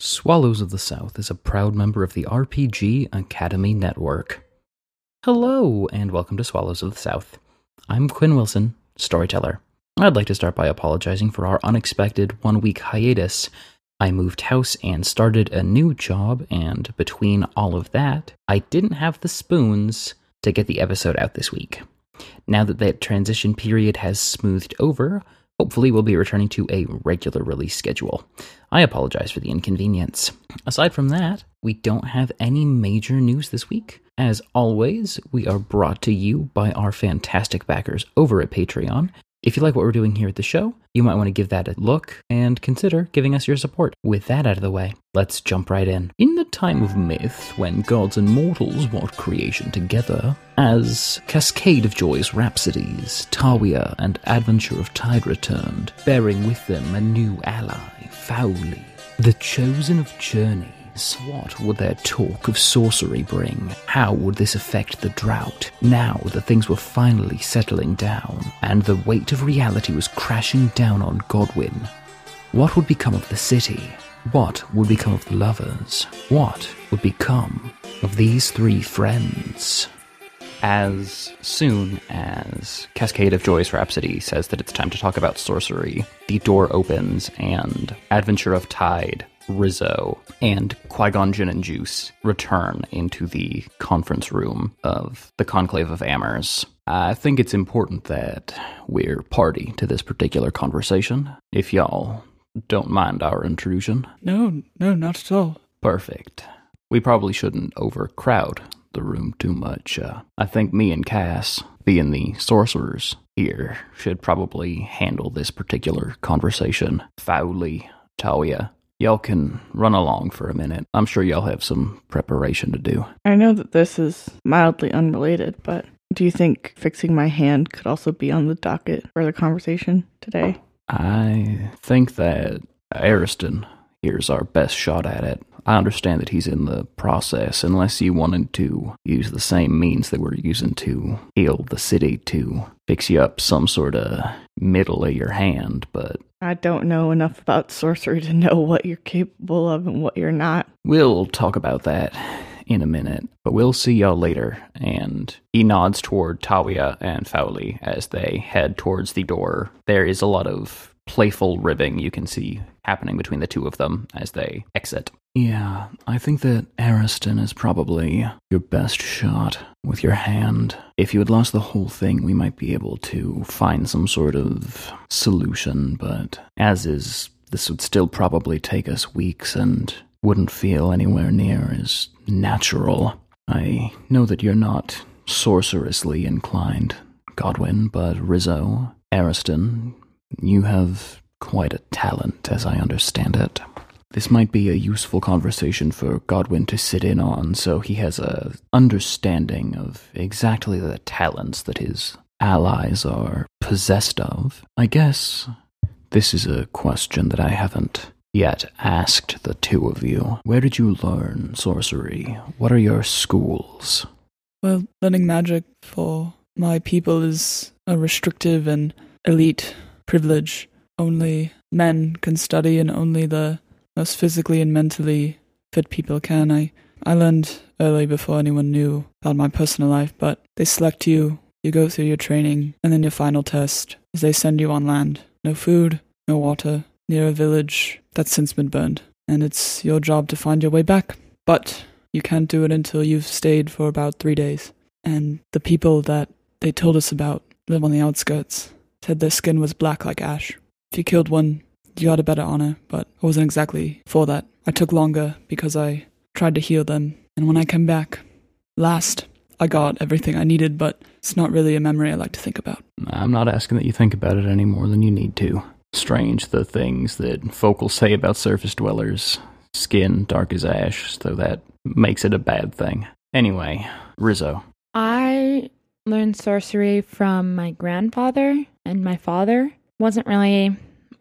Swallows of the South is a proud member of the RPG Academy Network. Hello, and welcome to Swallows of the South. I'm Quinn Wilson, storyteller. I'd like to start by apologizing for our unexpected one week hiatus. I moved house and started a new job, and between all of that, I didn't have the spoons to get the episode out this week. Now that that transition period has smoothed over, hopefully we'll be returning to a regular release schedule. I apologize for the inconvenience. Aside from that, we don't have any major news this week. As always, we are brought to you by our fantastic backers over at Patreon. If you like what we're doing here at the show, you might want to give that a look and consider giving us your support. With that out of the way, let's jump right in. In the time of myth, when gods and mortals wrought creation together, as Cascade of Joy's rhapsodies, Tawia and Adventure of Tide returned, bearing with them a new ally, Fowley, the chosen of journey. What would their talk of sorcery bring? How would this affect the drought? Now that things were finally settling down, and the weight of reality was crashing down on Godwin, what would become of the city? What would become of the lovers? What would become of these three friends? As soon as Cascade of Joyous Rhapsody says that it's time to talk about sorcery, the door opens and Adventure of Tide Rizzo and Qui Gon Jinn and Juice return into the conference room of the Conclave of Amers. I think it's important that we're party to this particular conversation, if y'all don't mind our intrusion. No, no, not at all. Perfect. We probably shouldn't overcrowd the room too much. Uh, I think me and Cass, being the sorcerers here, should probably handle this particular conversation. Fowley, Talia, y'all can run along for a minute. I'm sure y'all have some preparation to do. I know that this is mildly unrelated, but do you think fixing my hand could also be on the docket for the conversation today? I think that Ariston here's our best shot at it. I understand that he's in the process, unless you wanted to use the same means that we're using to heal the city to fix you up some sort of middle of your hand, but I don't know enough about sorcery to know what you're capable of and what you're not. we'll talk about that in a minute. But we'll see y'all later. And he nods toward Tawia and Fowley as they head towards the door. There is a lot of playful ribbing you can see happening between the two of them as they exit. Yeah, I think that Ariston is probably your best shot with your hand. If you had lost the whole thing, we might be able to find some sort of solution, but as is, this would still probably take us weeks and wouldn't feel anywhere near as natural. I know that you're not sorcerously inclined, Godwin, but Rizzo, Ariston, you have quite a talent, as I understand it. This might be a useful conversation for Godwin to sit in on, so he has a understanding of exactly the talents that his allies are possessed of. I guess this is a question that I haven't yet asked the two of you. Where did you learn sorcery? What are your schools? Well, learning magic for my people is a restrictive and elite privilege. Only men can study, and only the most physically and mentally fit people can. I, I learned early before anyone knew about my personal life, but they select you, you go through your training, and then your final test is they send you on land. No food, no water, near a village that's since been burned. And it's your job to find your way back. But you can't do it until you've stayed for about three days. And the people that they told us about live on the outskirts. Said their skin was black like ash. If you killed one, you got a better honor, but I wasn't exactly for that. I took longer because I tried to heal them. And when I came back, last, I got everything I needed, but it's not really a memory I like to think about. I'm not asking that you think about it any more than you need to. Strange the things that folk will say about surface dwellers. Skin dark as ash, so that makes it a bad thing. Anyway, Rizzo. I learned sorcery from my grandfather and my father. Wasn't really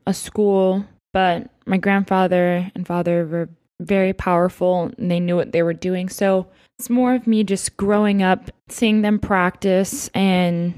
a school, but my grandfather and father were very powerful and they knew what they were doing. So it's more of me just growing up, seeing them practice, and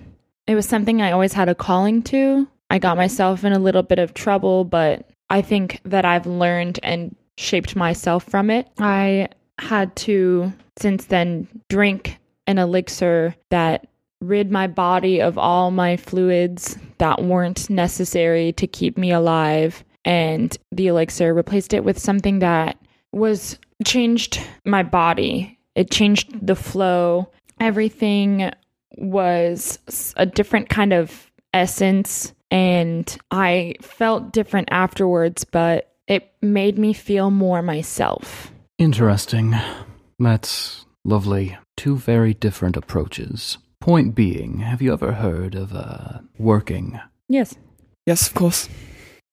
it was something I always had a calling to. I got myself in a little bit of trouble, but I think that I've learned and shaped myself from it. I had to, since then, drink an elixir that rid my body of all my fluids that weren't necessary to keep me alive. And the elixir replaced it with something that was changed my body. It changed the flow. Everything was a different kind of essence. And I felt different afterwards, but it made me feel more myself. Interesting. That's lovely. Two very different approaches. Point being, have you ever heard of uh, working? Yes. Yes, of course.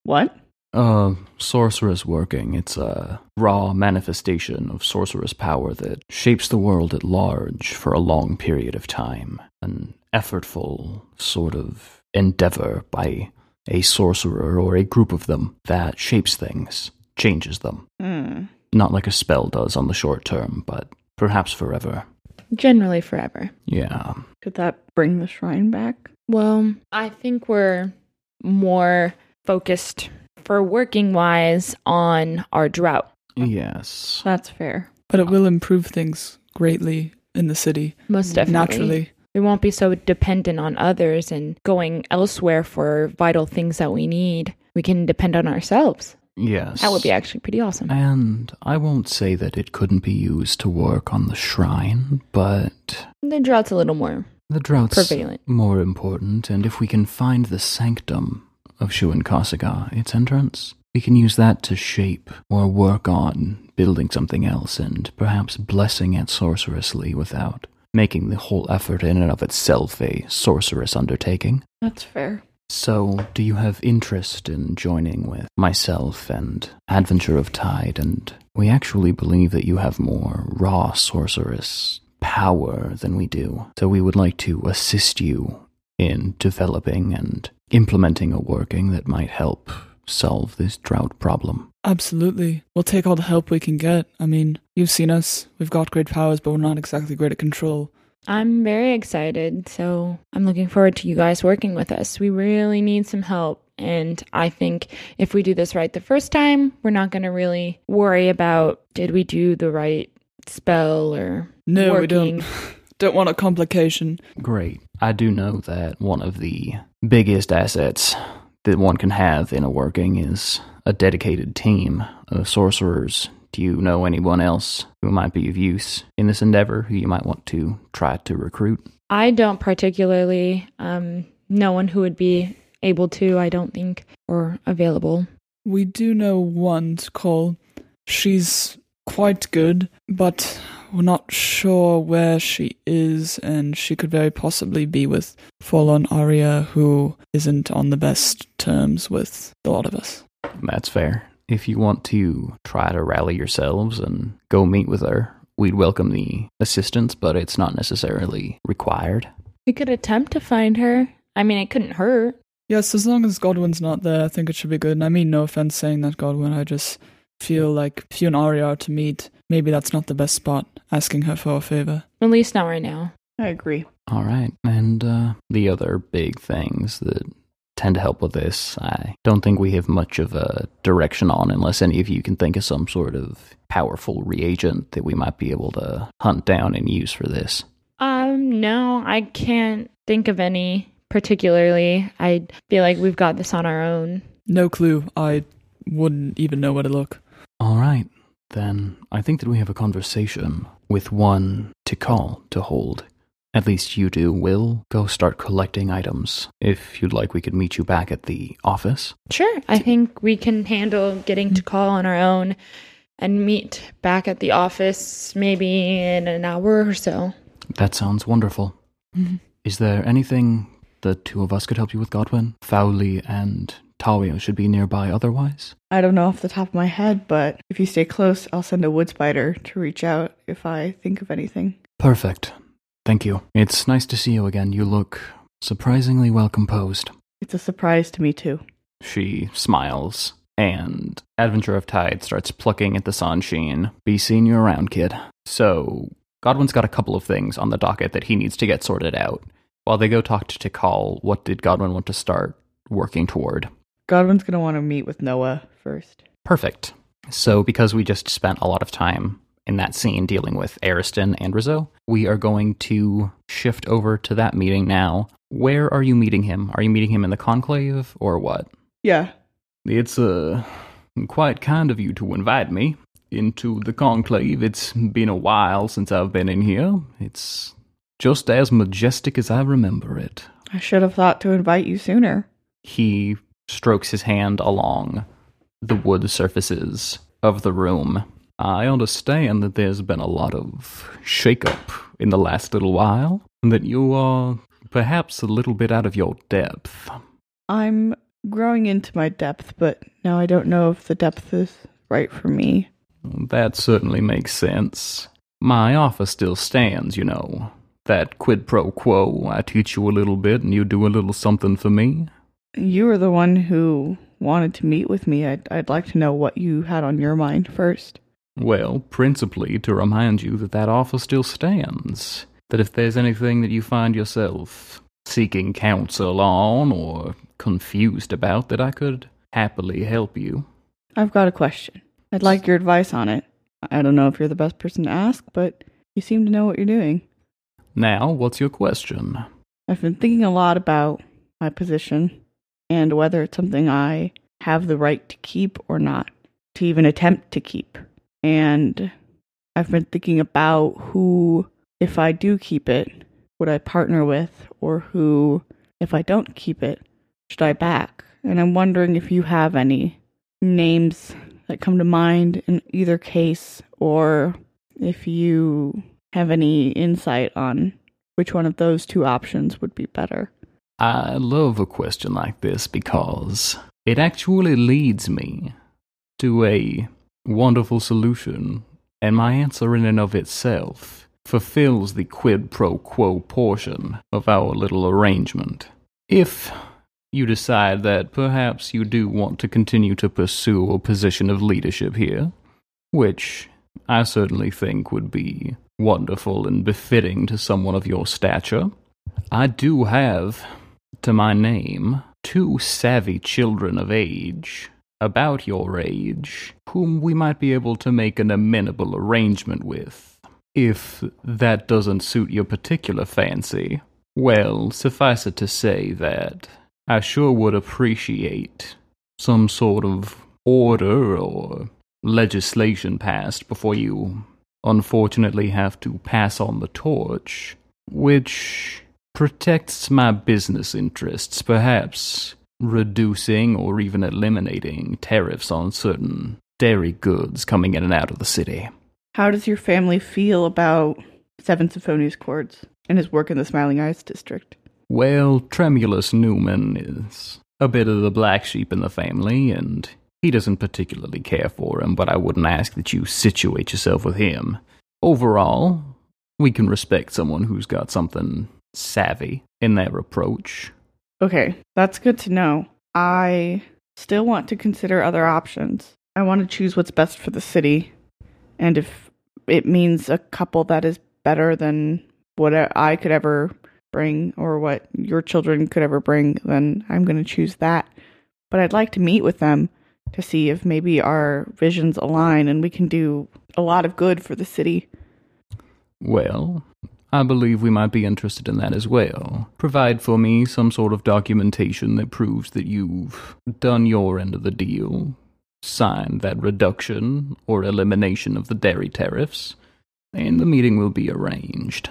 What? Uh, sorcerous working. It's a raw manifestation of sorcerous power that shapes the world at large for a long period of time. An effortful sort of endeavor by a sorcerer or a group of them that shapes things, changes them. Hmm. Not like a spell does on the short term, but perhaps forever. Generally forever. Yeah. Could that bring the shrine back? Well, I think we're more focused for working wise on our drought. Yes. That's fair. But it will improve things greatly in the city, Most definitely. naturally. We won't be so dependent on others and going elsewhere for vital things that we need. We can depend on ourselves. Yes. That would be actually pretty awesome. And I won't say that it couldn't be used to work on the shrine, but The drought's a little more the drought's prevalent. more important, and if we can find the sanctum of Shuan Kasuga, its entrance, we can use that to shape or work on building something else and perhaps blessing it sorcerously without making the whole effort in and of itself a sorcerous undertaking. That's fair. So, do you have interest in joining with myself and Adventure of Tide? And we actually believe that you have more raw sorcerous power than we do. So, we would like to assist you in developing and implementing a working that might help solve this drought problem. Absolutely. We'll take all the help we can get. I mean, you've seen us. We've got great powers, but we're not exactly great at control. I'm very excited. So I'm looking forward to you guys working with us. We really need some help. And I think if we do this right the first time, we're not going to really worry about did we do the right spell or No, we working. don't. Don't want a complication. Great. I do know that one of the biggest assets that one can have in a working is a dedicated team of sorcerers. Do you know anyone else who might be of use in this endeavor who you might want to try to recruit? I don't particularly. Um, no one who would be able to, I don't think, or available. We do know one Tikal. She's quite good, but we're not sure where she is, and she could very possibly be with Forlorn Aria, who isn't on the best terms with a lot of us. That's fair. If you want to try to rally yourselves and go meet with her, we'd welcome the assistance, but it's not necessarily required. We could attempt to find her. I mean, it couldn't hurt. Yes, as long as Godwin's not there, I think it should be good. And I mean no offense saying that, Godwin. I just feel like if you and Aria are to meet, maybe that's not the best spot, asking her for a favor. At least not right now. I agree. All right. And uh, the other big things that tend to help with this, I don't think we have much of a direction on unless any of you can think of some sort of powerful reagent that we might be able to hunt down and use for this. Um, no, I can't think of any particularly. I feel like we've got this on our own. No clue. I wouldn't even know where to look. All right. Then I think that we have a conversation with one Tikal to hold. At least you do. Will go start collecting items. If you'd like, we could meet you back at the office. Sure, I think we can handle getting Tikal on our own and meet back at the office maybe in an hour or so. That sounds wonderful. Mhm. Is there anything the two of us could help you with, Godwin? Fowley and Tawia should be nearby otherwise. I don't know off the top of my head, but if you stay close, I'll send a wood spider to reach out if I think of anything. Perfect. Thank you. It's nice to see you again. You look surprisingly well composed. It's a surprise to me too. She smiles, and Adventure of Tide starts plucking at the sunshine. Be seeing you around, kid. So, Godwin's got a couple of things on the docket that he needs to get sorted out. While they go talk to Tikal, what did Godwin want to start working toward? Godwin's gonna want to meet with Noah first. Perfect. So, because we just spent a lot of time in that scene dealing with Ariston and Rizzo, we are going to shift over to that meeting now. Where are you meeting him? Are you meeting him in the conclave or what? Yeah. It's uh, quite kind of you to invite me into the conclave. It's been a while since I've been in here. It's just as majestic as I remember it. I should have thought to invite you sooner. He strokes his hand along the wood surfaces of the room. I understand that there's been a lot of shake-up in the last little while, and that you are perhaps a little bit out of your depth. I'm growing into my depth, but now I don't know if the depth is right for me. That certainly makes sense. My offer still stands, you know. That quid pro quo, I teach you a little bit and you do a little something for me. You were the one who wanted to meet with me. I'd, I'd like to know what you had on your mind first. Well, principally to remind you that that offer still stands. That if there's anything that you find yourself seeking counsel on or confused about, that I could happily help you. I've got a question. I'd like your advice on it. I don't know if you're the best person to ask, but you seem to know what you're doing. Now, what's your question? I've been thinking a lot about my position and whether it's something I have the right to keep or not, to even attempt to keep. And I've been thinking about who, if I do keep it, would I partner with, or who, if I don't keep it, should I back? And I'm wondering if you have any names that come to mind in either case, or if you have any insight on which one of those two options would be better. I love a question like this because it actually leads me to a wonderful solution, and my answer in and of itself fulfills the quid pro quo portion of our little arrangement. If you decide that perhaps you do want to continue to pursue a position of leadership here, which I certainly think would be wonderful and befitting to someone of your stature. I do have, to my name, two savvy children of age, about your age, whom we might be able to make an amenable arrangement with. If that doesn't suit your particular fancy, well, suffice it to say that I sure would appreciate some sort of order or legislation passed before you unfortunately have to pass on the torch, which protects my business interests, perhaps reducing or even eliminating tariffs on certain dairy goods coming in and out of the city. How does your family feel about Seven Symphonious Chords and his work in the Smiling Eyes district? Well, Tremulous Newman is a bit of the black sheep in the family, and he doesn't particularly care for him, but I wouldn't ask that you situate yourself with him. Overall, we can respect someone who's got something savvy in their approach. Okay, that's good to know. I still want to consider other options. I want to choose what's best for the city, and if it means a couple that is better than what I could ever bring or what your children could ever bring, then I'm going to choose that. But I'd like to meet with them to see if maybe our visions align and we can do a lot of good for the city. Well, I believe we might be interested in that as well. Provide for me some sort of documentation that proves that you've done your end of the deal, signed that reduction or elimination of the dairy tariffs, and the meeting will be arranged.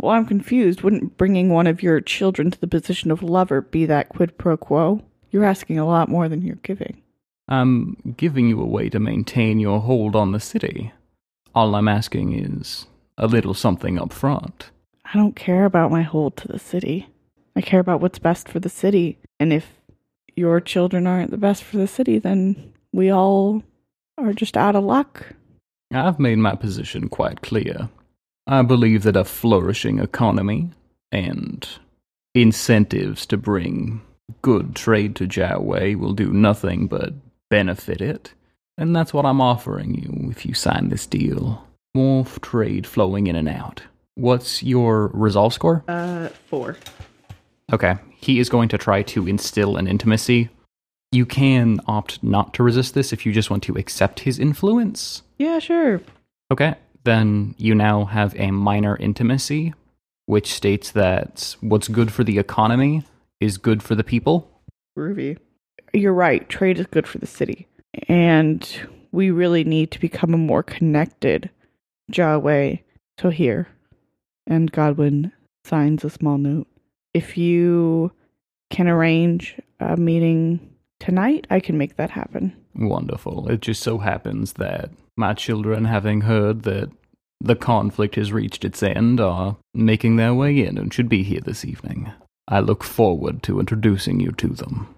Well, I'm confused. Wouldn't bringing one of your children to the position of lover be that quid pro quo? You're asking a lot more than you're giving. I'm giving you a way to maintain your hold on the city. All I'm asking is a little something up front. I don't care about my hold to the city. I care about what's best for the city. And if your children aren't the best for the city, then we all are just out of luck. I've made my position quite clear. I believe that a flourishing economy and incentives to bring good trade to Jiawei will do nothing but benefit it. And that's what I'm offering you if you sign this deal. More trade flowing in and out. What's your resolve score? Uh, four. Okay. He is going to try to instill an intimacy You can opt not to resist this if you just want to accept his influence. Yeah, sure. Okay. Then you now have a minor intimacy, which states that what's good for the economy is good for the people. Groovy. You're right. Trade is good for the city. And we really need to become a more connected Jawway. So here. And Godwin signs a small note. If you can arrange a meeting tonight, I can make that happen. Wonderful. It just so happens that my children, having heard that the conflict has reached its end, are making their way in and should be here this evening. I look forward to introducing you to them.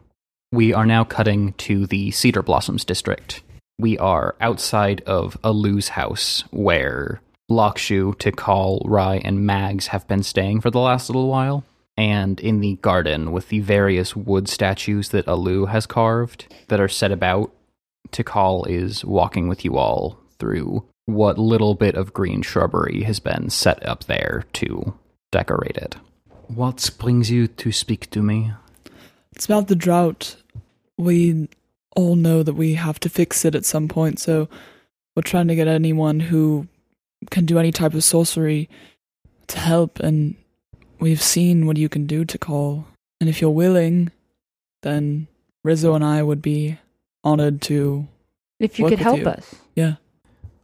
We are now cutting to the Cedar Blossoms district. We are outside of Alu's house, where Lakshu, Tikal, Rai, and Mags have been staying for the last little while, and in the garden with the various wood statues that Alu has carved that are set about. Tikal is walking with you all through what little bit of green shrubbery has been set up there to decorate it. What brings you to speak to me? It's about the drought. We all know that we have to fix it at some point, so we're trying to get anyone who can do any type of sorcery to help, and we've seen what you can do Tikal. And if you're willing, then Rizzo and I would be honored to. If you Work could with help you. us. Yeah.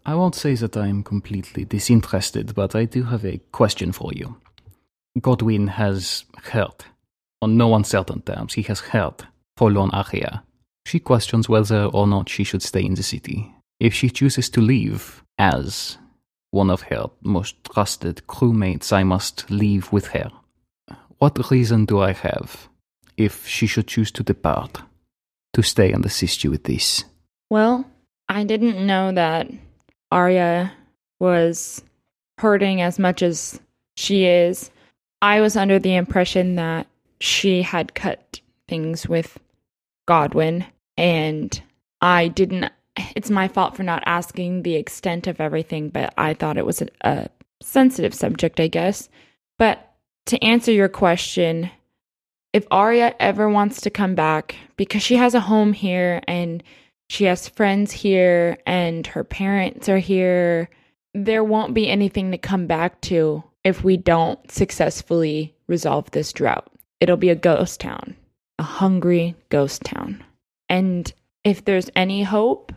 I won't say that I am completely disinterested, but I do have a question for you. Godwin has heard, on no uncertain terms, he has heard Forlorn Achia. She questions whether or not she should stay in the city. If she chooses to leave, as one of her most trusted crewmates, I must leave with her. What reason do I have, if she should choose to depart, to stay and assist you with this? Well, I didn't know that Arya was hurting as much as she is. I was under the impression that she had cut things with Godwin, and I didn't. It's my fault for not asking the extent of everything, but I thought it was a, a sensitive subject, I guess. But to answer your question, if Arya ever wants to come back, because she has a home here and she has friends here and her parents are here, there won't be anything to come back to if we don't successfully resolve this drought. It'll be a ghost town, a hungry ghost town. And if there's any hope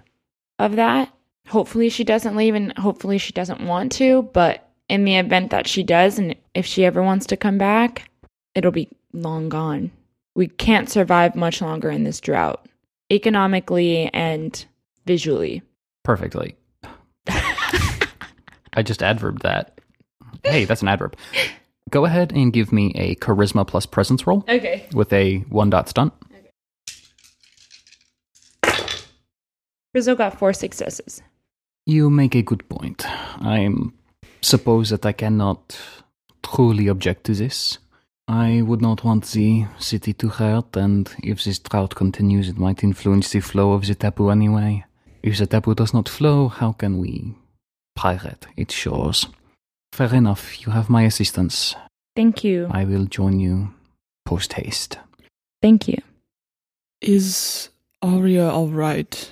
of that, hopefully she doesn't leave and hopefully she doesn't want to, but in the event that she does and if she ever wants to come back, it'll be long gone. We can't survive much longer in this drought, economically and visually. Perfectly. I just adverbed that. Hey, that's an adverb. Go ahead and give me a charisma plus presence roll Okay. with a one dot stunt. Rizzo got four successes. You make a good point. I suppose that I cannot truly object to this. I would not want the city to hurt, and if this drought continues, it might influence the flow of the tapu anyway. If the tapu does not flow, how can we pirate its shores? Fair enough, you have my assistance. Thank you. I will join you post haste. Thank you. Is Arya alright?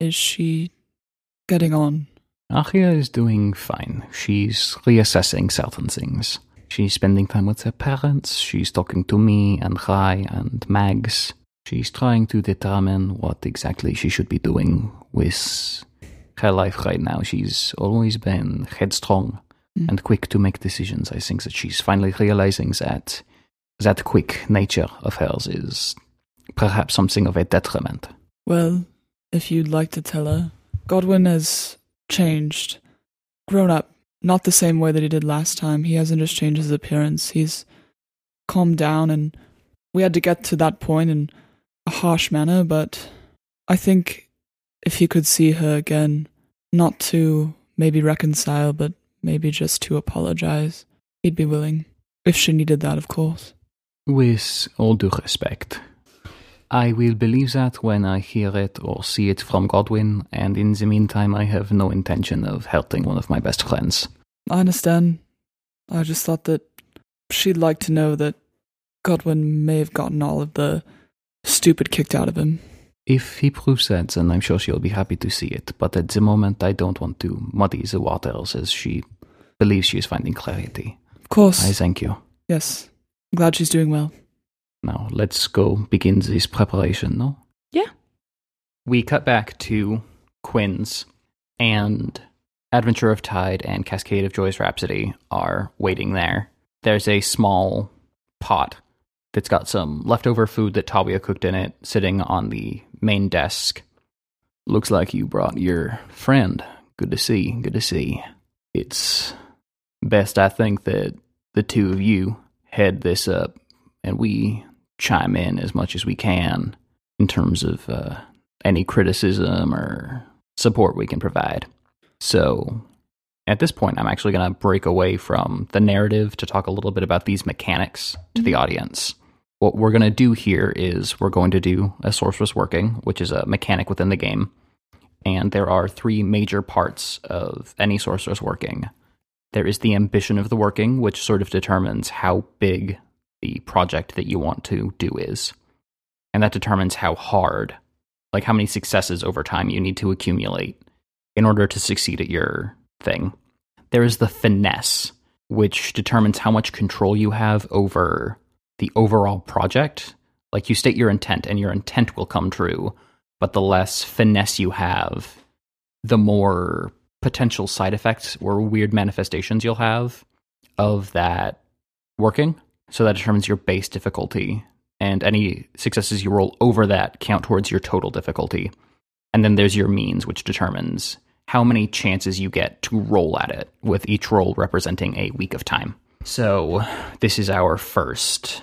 Is she getting on? Achia is doing fine. She's reassessing certain things. She's spending time with her parents. She's talking to me and Rai and Mags. She's trying to determine what exactly she should be doing with her life right now. She's always been headstrong Mm. and quick to make decisions. I think that she's finally realizing that that quick nature of hers is perhaps something of a detriment. Well, if you'd like to tell her, Godwin has changed, grown up, not the same way that he did last time. He hasn't just changed his appearance, he's calmed down, and we had to get to that point in a harsh manner, but I think if he could see her again, not to maybe reconcile, but maybe just to apologize, he'd be willing. If she needed that, of course. With all due respect, I will believe that when I hear it or see it from Godwin, and in the meantime, I have no intention of hurting one of my best friends. I understand. I just thought that she'd like to know that Godwin may have gotten all of the stupid kicked out of him. If he proves that, then I'm sure she'll be happy to see it. But at the moment, I don't want to muddy the waters as she believes she is finding clarity. Of course. I thank you. yes. I'm glad she's doing well. Now, let's go begin this preparation, no? Yeah. We cut back to Quinn's, and Adventure of Tide and Cascade of Joyous Rhapsody are waiting there. There's a small pot that's got some leftover food that Talia cooked in it sitting on the main desk. Looks like you brought your friend. Good to see, good to see. It's best, I think, that the two of you head this up and we chime in as much as we can in terms of uh, any criticism or support we can provide. So, at this point, I'm actually going to break away from the narrative to talk a little bit about these mechanics to the audience. What we're going to do here is we're going to do a sorcerous working, which is a mechanic within the game. And there are three major parts of any sorcerous working. There is the ambition of the working, which sort of determines how big the project that you want to do is. And that determines how hard, like how many successes over time you need to accumulate in order to succeed at your thing. There is the finesse, which determines how much control you have over the overall project. Like you state your intent, and your intent will come true, but the less finesse you have, the more potential side effects or weird manifestations you'll have of that working. So that determines your base difficulty, and any successes you roll over that count towards your total difficulty. And then there's your means, which determines how many chances you get to roll at it, with each roll representing a week of time. So this is our first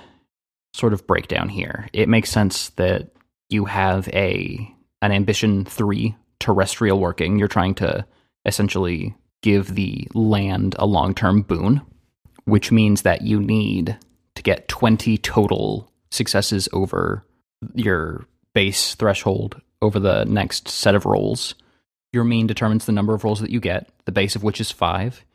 sort of breakdown here. It makes sense that you have a an ambition 3 terrestrial working. You're trying to essentially give the land a long-term boon, which means that you need get 20 total successes over your base threshold over the next set of rolls. Your mean determines the number of rolls that you get, the base of which is 5,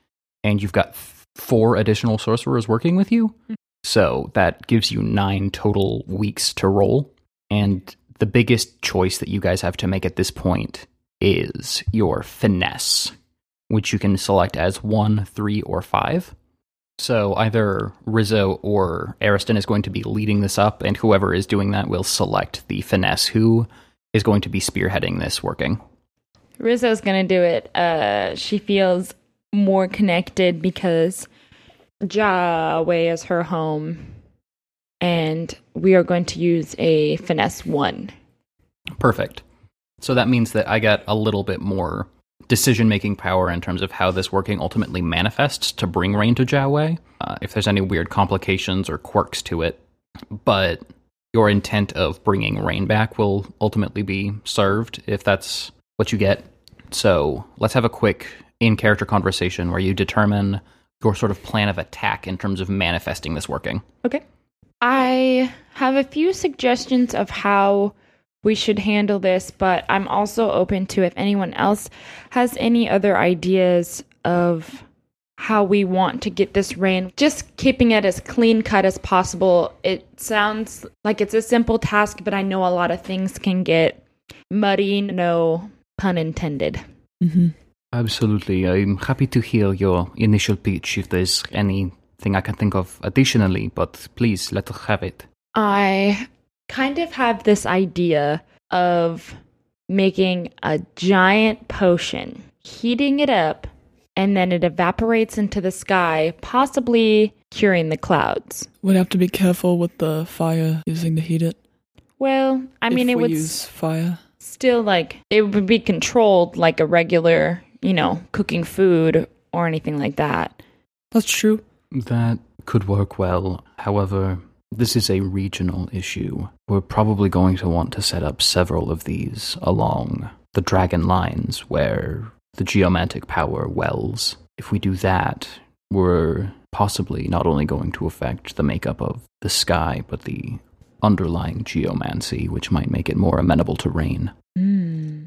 and you've got four additional sorcerers working with you. Mm-hmm. So that gives you 9 total weeks to roll. And the biggest choice that you guys have to make at this point is your finesse, which you can select as 1, 3, or 5. So either Rizzo or Ariston is going to be leading this up, and whoever is doing that will select the finesse who is going to be spearheading this working. Rizzo's gonna do it. Uh, she feels more connected because Jaway is her home, and we are going to use a finesse one. Perfect. So that means that I get a little bit more decision making power in terms of how this working ultimately manifests to bring rain to Jaway, uh, if there's any weird complications or quirks to it. But your intent of bringing rain back will ultimately be served if that's what you get. So let's have a quick in character conversation where you determine your sort of plan of attack in terms of manifesting this working. Okay. I have a few suggestions of how we should handle this, but I'm also open to if anyone else has any other ideas of how we want to get this rain, just keeping it as clean cut as possible. It sounds like it's a simple task, but I know a lot of things can get muddy, no pun intended. hmm Absolutely. I'm happy to hear your initial pitch if there's anything I can think of additionally, but please let us have it. I kind of have this idea of making a giant potion, heating it up, and then it evaporates into the sky, possibly curing the clouds. We'd have to be careful with the fire using to heat it. Well, I mean, if it we would use fire. still like it would be controlled like a regular, you know, cooking food or anything like that. That's true. That could work well. However, this is a regional issue. We're probably going to want to set up several of these along the dragon lines where the geomantic power wells. If we do that, we're possibly not only going to affect the makeup of the sky, but the underlying geomancy, which might make it more amenable to rain. Hmm.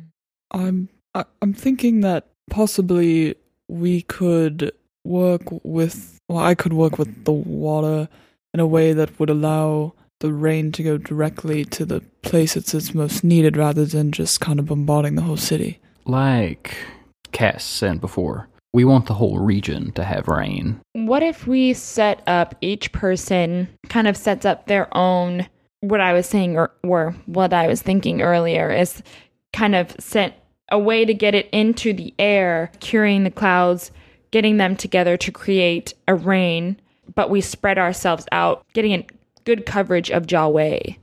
I'm I, I'm thinking that possibly we could work with well I could work with the water in a way that would allow the rain to go directly to the place it's, it's most needed rather than just kind of bombarding the whole city. Like Cass said before, we want the whole region to have rain. What if we set up each person kind of sets up their own what I was saying or, or what I was thinking earlier is kind of set a way to get it into the air, curing the clouds, getting them together to create a rain, but we spread ourselves out, getting a good coverage of Jiawei.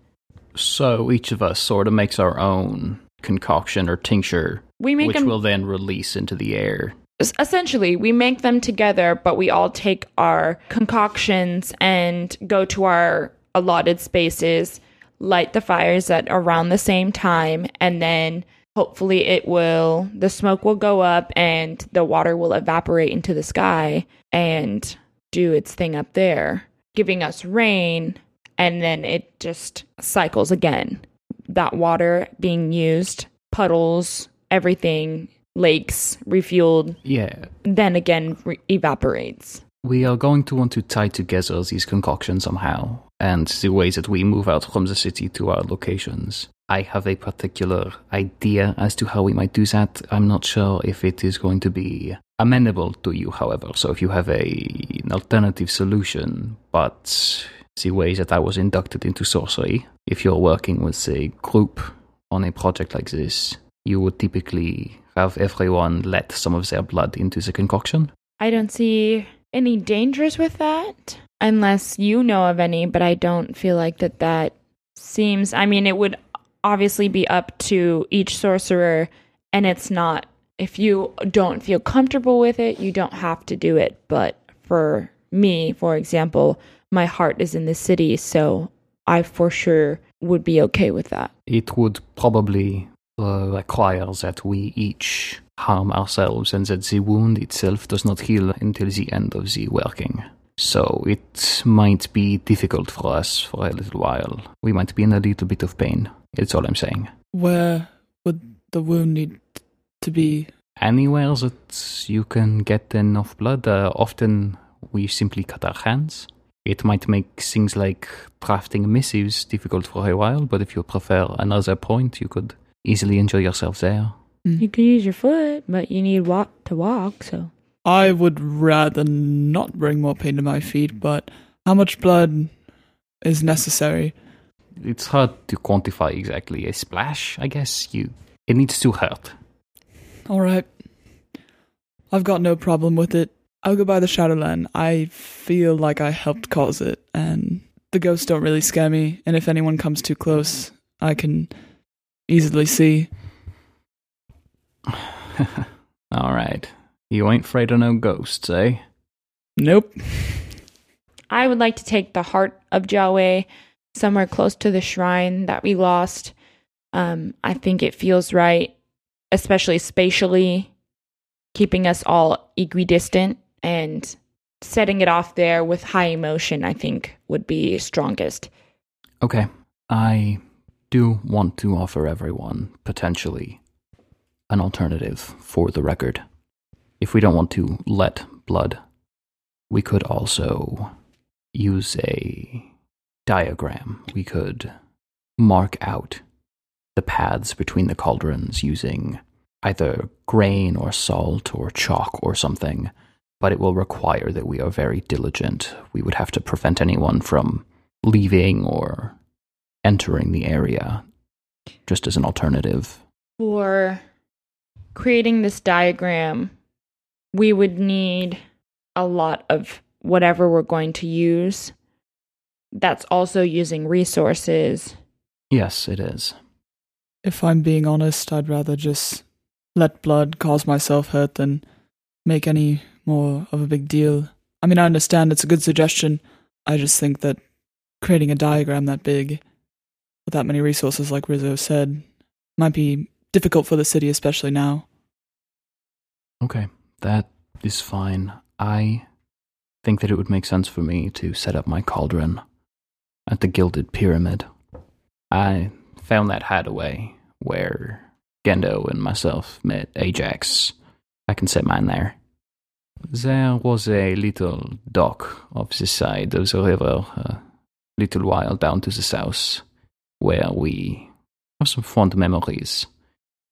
So each of us sort of makes our own concoction or tincture, We make which them will then release into the air. essentially we make them together but we all take our concoctions and go to our allotted spaces light the fires at around the same time and then hopefully it will the smoke will go up and the water will evaporate into the sky and do its thing up there giving us rain and then it just cycles again that water being used puddles everything lakes refueled Yeah. then again re- evaporates. We are going to want to tie together these concoctions somehow, and the ways that we move out from the city to our locations. I have a particular idea as to how we might do that. I'm not sure if it is going to be amenable to you, however. So if you have a, an alternative solution, but the way that I was inducted into sorcery, if you're working with a group on a project like this, you would typically have everyone let some of their blood into the concoction. I don't see any dangers with that unless you know of any, but I don't feel like that that seems I mean it would obviously be up to each sorcerer and it's not if you don't feel comfortable with it, you don't have to do it, but for me, for example, my heart is in the city, so I for sure would be okay with that. it would probably uh, require that we each harm ourselves and that the wound itself does not heal until the end of the working. So it might be difficult for us for a little while. We might be in a little bit of pain. It's all I'm saying. Where would the wound need to be? Anywhere that you can get enough blood, uh, often we simply cut our hands. It might make things like drafting missives difficult for a while, but if you prefer another point, you could easily enjoy yourself there. You could use your foot, but you need walk to walk, so I would rather not bring more pain to my feet, but how much blood is necessary? It's hard to quantify exactly. A splash, I guess. You it needs to hurt. All right. I've got no problem with it. I'll go by the Shadowland. I feel like I helped cause it, and the ghosts don't really scare me. And if anyone comes too close, I can easily see. All right. You ain't afraid of no ghosts, eh? Nope. I would like to take the heart of Jiawei somewhere close to the shrine that we lost. Um, I think it feels right, especially spatially, keeping us all equidistant and setting it off there with high emotion, I think would be strongest. Okay. I do want to offer everyone, potentially, an alternative for the record. If we don't want to let blood, we could also use a diagram. We could mark out the paths between the cauldrons using either grain or salt or chalk or something, but it will require that we are very diligent. We would have to prevent anyone from leaving or entering the area just as an alternative. For creating this diagram, we would need a lot of whatever we're going to use. That's also using resources. Yes, it is. If I'm being honest, I'd rather just let blood cause myself hurt than make any more of a big deal. I mean, I understand it's a good suggestion. I just think that creating a diagram that big with that many resources, like Rizzo said, might be difficult for the city, especially now. Okay, that is fine. I think that it would make sense for me to set up my cauldron at the Gilded Pyramid. I found that hideaway where Gendo and myself met Ajax. I can set mine there. There was a little dock off the side of the river, a little while down to the south, where we have some fond memories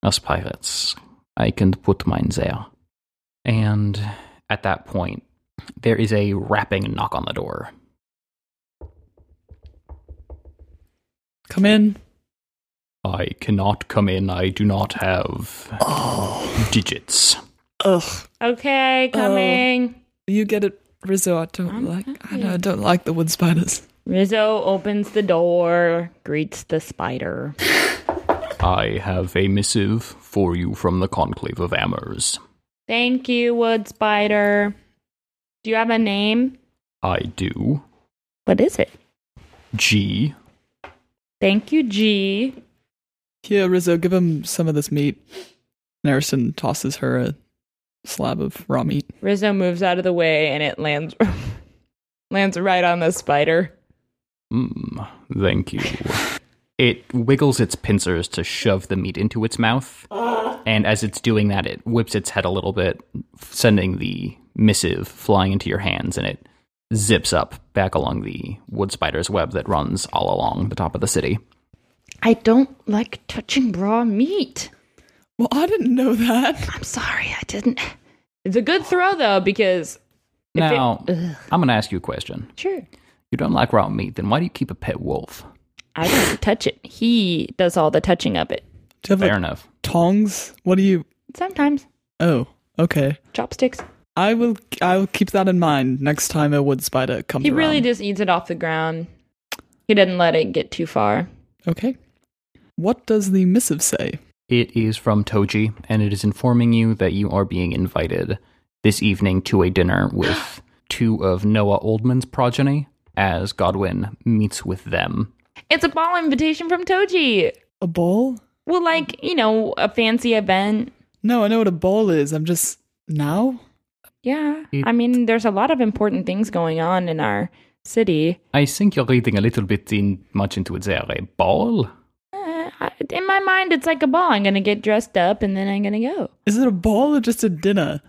as pirates. I can put mine there. And at that point, there is a rapping knock on the door. Come in. I cannot come in. I do not have Oh. digits. Ugh. Okay, oh. coming. You get it, Rizzo. I don't I'm like. I, happy. know, I don't like the wood spiders. Rizzo opens the door, greets the spider. I have a missive for you from the Conclave of Amers. Thank you, wood spider. Do you have a name? I do. What is it? G. Thank you, G. Here, Rizzo, give him some of this meat. Narison tosses her a slab of raw meat. Rizzo moves out of the way and it lands lands right on the spider. Mm, thank you. It wiggles its pincers to shove the meat into its mouth, and as it's doing that, it whips its head a little bit, sending the missive flying into your hands, and it zips up back along the wood spider's web that runs all along the top of the city. I don't like touching raw meat. Well, I didn't know that. I'm sorry, I didn't. It's a good throw though because if it- Now, I'm going to ask you a question. sure. You don't like raw meat, then why do you keep a pet wolf? I don't touch it. He does all the touching of it. Do you have Fair like, enough. tongs? What do you? Sometimes Oh, okay. chopsticks. I will. I will keep that in mind next time a wood spider comes. He really around. just eats it off the ground. He doesn't let it get too far. Okay. What does the missive say? It is from Toji, and it is informing you that you are being invited this evening to a dinner with two of Noah Oldman's progeny as Godwin meets with them. It's a ball invitation from Toji. A ball? Well, like, you know, a fancy event. No, I know what a ball is. I'm just now. Yeah. It- I mean, there's a lot of important things going on in our city. I think you're reading a little bit in, much into it there. A ball? I- in my mind, it's like a ball. I'm going to get dressed up and then I'm going to go. Is it a ball or just a dinner?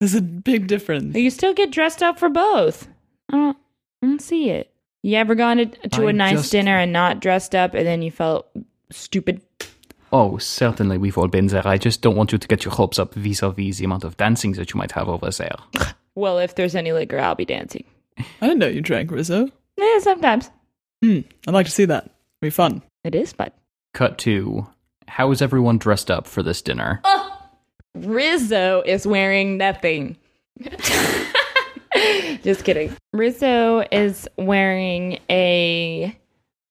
There's a big difference. You still get dressed up for both. I don't, I don't see it. You ever gone to, to a I nice just- dinner and not dressed up and then you felt stupid? Oh, certainly we've all been there. I just don't want you to get your hopes up vis-a-vis the amount of dancing that you might have over there. Well, if there's any liquor, I'll be dancing. I didn't know you drank Rizzo. Yeah, sometimes. Hmm. I'd like to see that. It'd be fun. It is fun. Cut to, how is everyone dressed up for this dinner? Rizzo is wearing nothing. Just kidding. Rizzo is wearing a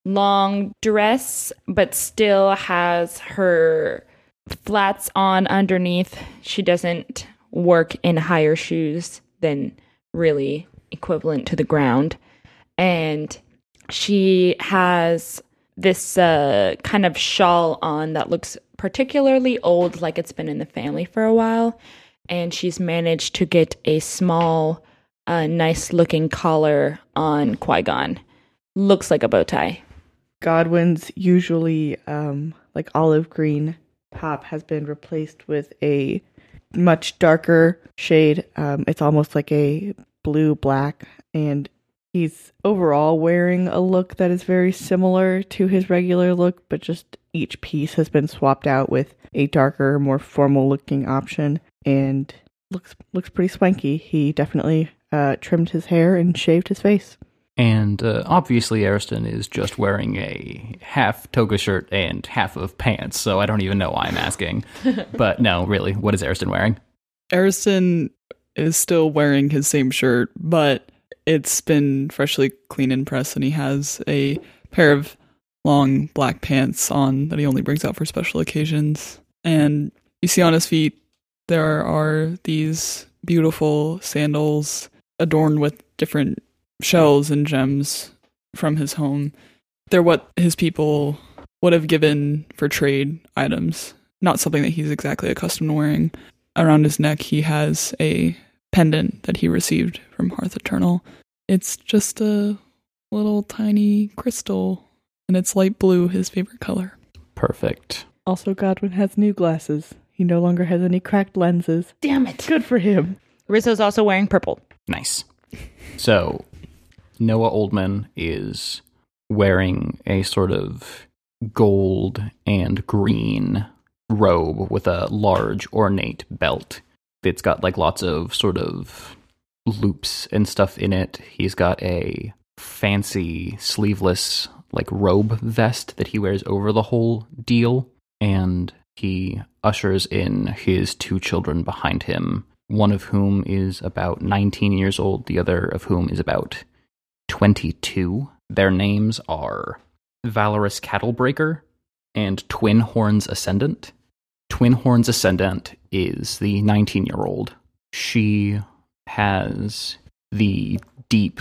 long dress, but still has her flats on underneath. She doesn't work in higher shoes than really equivalent to the ground. And she has this uh, kind of shawl on that looks particularly old, like it's been in the family for a while. And she's managed to get a small, uh, nice looking collar on Qui Gon. Looks like a bow tie. Godwin's usually um, like olive green top has been replaced with a much darker shade. Um, it's almost like a blue black, and he's overall wearing a look that is very similar to his regular look, but just each piece has been swapped out with a darker, more formal looking option, and looks looks pretty swanky. He definitely uh, trimmed his hair and shaved his face. And uh, obviously, Ariston is just wearing a half toga shirt and half of pants, so I don't even know why I'm asking. but no, really, what is Ariston wearing? Ariston is still wearing his same shirt, but it's been freshly cleaned and pressed, and he has a pair of long black pants on that he only brings out for special occasions. And you see on his feet, there are these beautiful sandals adorned with different shells and gems from his home. They're what his people would have given for trade items, not something that he's exactly accustomed to wearing around his neck he has a pendant that he received from Hearth Eternal. It's just a little tiny crystal, and it's light blue, his favorite color. Perfect. Also, Godwin has new glasses. He no longer has any cracked lenses. Damn it. Good for him. Rizzo's also wearing purple. Nice. So, Noah Oldman is wearing a sort of gold and green robe with a large ornate belt. It's got like lots of sort of loops and stuff in it. He's got a fancy sleeveless like robe vest that he wears over the whole deal and he ushers in his two children behind him, one of whom is about 19 years old, the other of whom is about 22. Their names are Valorous Cattlebreaker and Twin Horns Ascendant. Twin Horns Ascendant is the 19 year old. She has the deep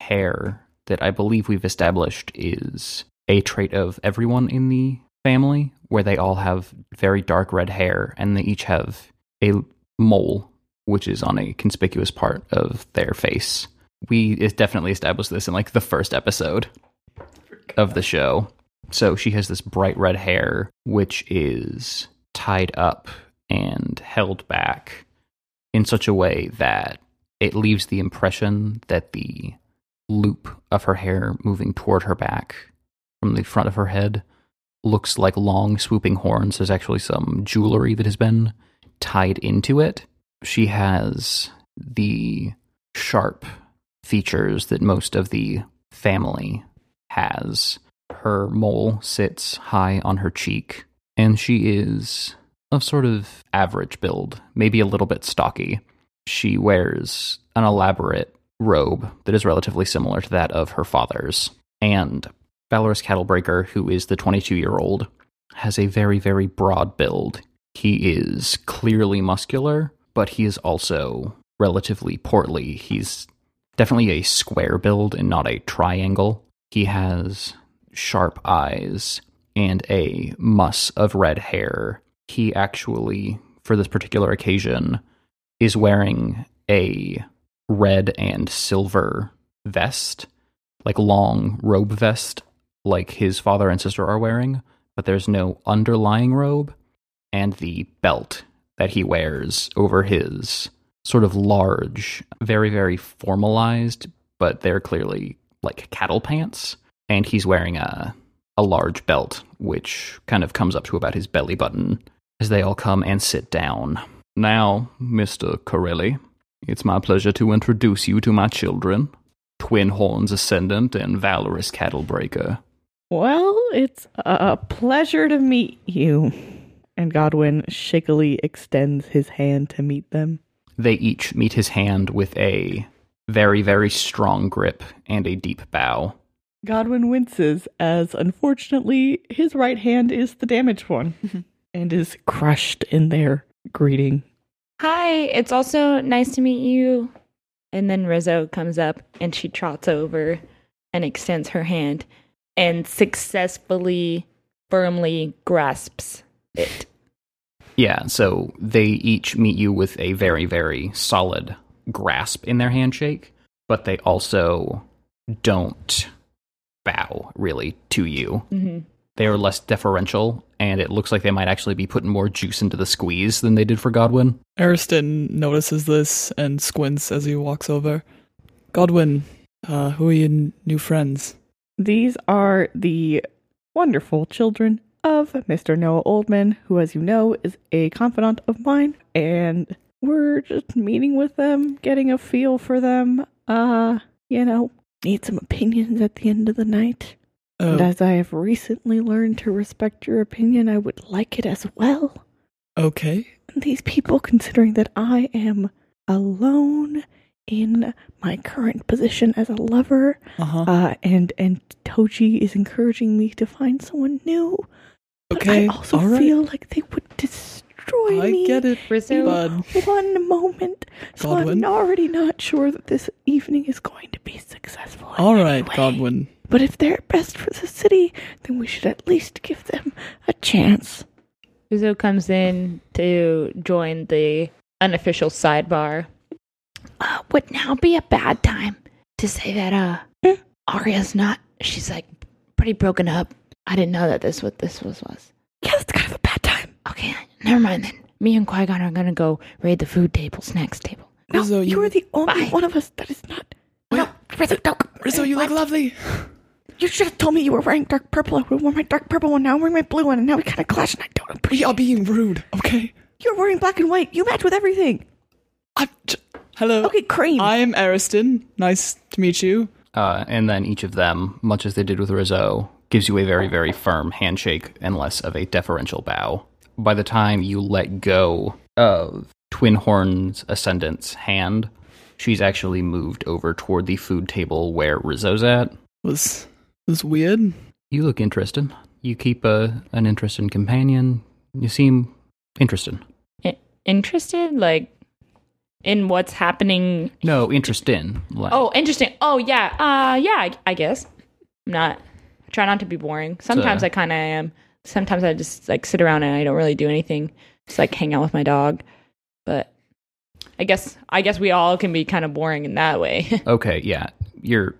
hair that I believe we've established is a trait of everyone in the family, where they all have very dark red hair and they each have a mole, which is on a conspicuous part of their face. We definitely established this in like the first episode of the show. So she has this bright red hair, which is tied up and held back in such a way that it leaves the impression that the loop of her hair moving toward her back from the front of her head looks like long swooping horns. There's actually some jewelry that has been tied into it. She has the sharp features that most of the family has. Her mole sits high on her cheek, and she is of sort of average build, maybe a little bit stocky. She wears an elaborate robe that is relatively similar to that of her father's. And Valorous Cattlebreaker, who is the 22 year old, has a very, very broad build. He is clearly muscular, but he is also relatively portly. He's definitely a square build and not a triangle. He has sharp eyes and a muss of red hair. He actually, for this particular occasion, is wearing a red and silver vest, like long robe vest, like his father and sister are wearing, but there's no underlying robe, and the belt that he wears over his sort of large, very, very formalized, but they're clearly like cattle pants. And he's wearing a, a large belt, which kind of comes up to about his belly button as they all come and sit down. Now, Mr. Corelli, it's my pleasure to introduce you to my children, Twin Horns Ascendant and Valorous Cattlebreaker. Well, it's a pleasure to meet you. And Godwin shakily extends his hand to meet them. They each meet his hand with a very, very strong grip and a deep bow. Godwin winces as unfortunately his right hand is the damaged one and is crushed in their greeting. Hi, it's also nice to meet you. And then Rizzo comes up and she trots over and extends her hand and successfully, firmly grasps it. Yeah, so they each meet you with a very, very solid grasp in their handshake, but they also don't bow really to you. Mm-hmm. They are less deferential, and it looks like they might actually be putting more juice into the squeeze than they did for Godwin. Ariston notices this and squints as he walks over. Godwin, uh, who are your n- new friends? These are the wonderful children of Mr. Noah Oldman, who, as you know, is a confidant of mine, and we're just meeting with them, getting a feel for them. Uh, you know, need some opinions at the end of the night. And Oh, as I have recently learned to respect your opinion, I would like it as well. okay. And these people, considering that I am alone in my current position as a lover, Uh-huh. uh, and and Toji is encouraging me to find someone new. But Okay, I also right. feel like they would destroy I me get it, Rizzo, bud. one moment. So Godwin? I'm already not sure that this evening is going to be successful. All right, All way. Godwin. But if they're best for the city, then we should at least give them a chance. Rizzo comes in to join the unofficial sidebar. Uh, would now be a bad time to say that uh Hmm? Arya's not she's like pretty broken up. I didn't know that this what this was was. Yeah, that's kind of a bad time. Okay, never mind then. Me and Qui Gon are gonna go raid the food table, snacks table. No, Rizzo, you you- are the only Bye. one of us that is not. Wait. No, Rizzo, don't. Rizzo, you look lovely. You should have told me you were wearing dark purple. I would have worn my dark purple one. Now I'm wearing my blue one, and now we kind of clash, and I don't We appreciate are being rude, okay? You're wearing black and white. You match with everything. I, j- hello. Okay, cream. I am Ariston. Nice to meet you. Uh, and then each of them, much as they did with Rizzo, gives you a very, very firm handshake and less of a deferential bow. By the time you let go of Twin Horn's Ascendant's hand, she's actually moved over toward the food table where Rizzo's at. Was was weird. You look interested. You keep a, an interesting companion. You seem interested. I- interested, like in what's happening. No, interest in. Like, Oh, interesting. Oh, yeah. Uh, yeah. I, I guess. I'm not. I try not to be boring. Sometimes uh, I kind of am. Sometimes I just like sit around and I don't really do anything. Just like hang out with my dog. But I guess I guess we all can be kind of boring in that way. Okay, yeah. You're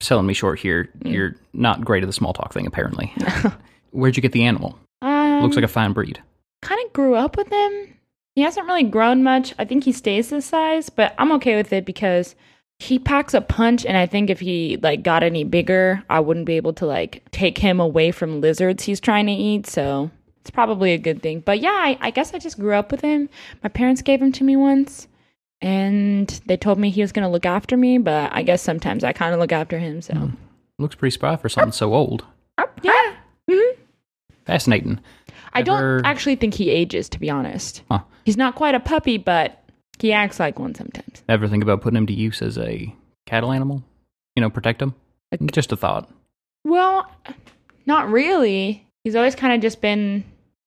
selling me short here. Mm. You're not great at the small talk thing, apparently. Where'd you get the animal? um, Looks like a fine breed. kind of grew up with him. He hasn't really grown much. I think he stays this size, but I'm okay with it because he packs a punch and I think if he like got any bigger, I wouldn't be able to like take him away from lizards he's trying to eat, so it's probably a good thing. But yeah, I, I guess I just grew up with him. My parents gave him to me once and they told me he was going to look after me, but I guess sometimes I kind of look after him, so Looks pretty spry for something so old. yeah. Mhm. Fascinating. I don't actually think he ages to be honest. Huh. He's not quite a puppy, but he acts like one sometimes. Ever think about putting him to use as a cattle animal? You know, protect him? Just a thought. Well, not really. He's always kind of just been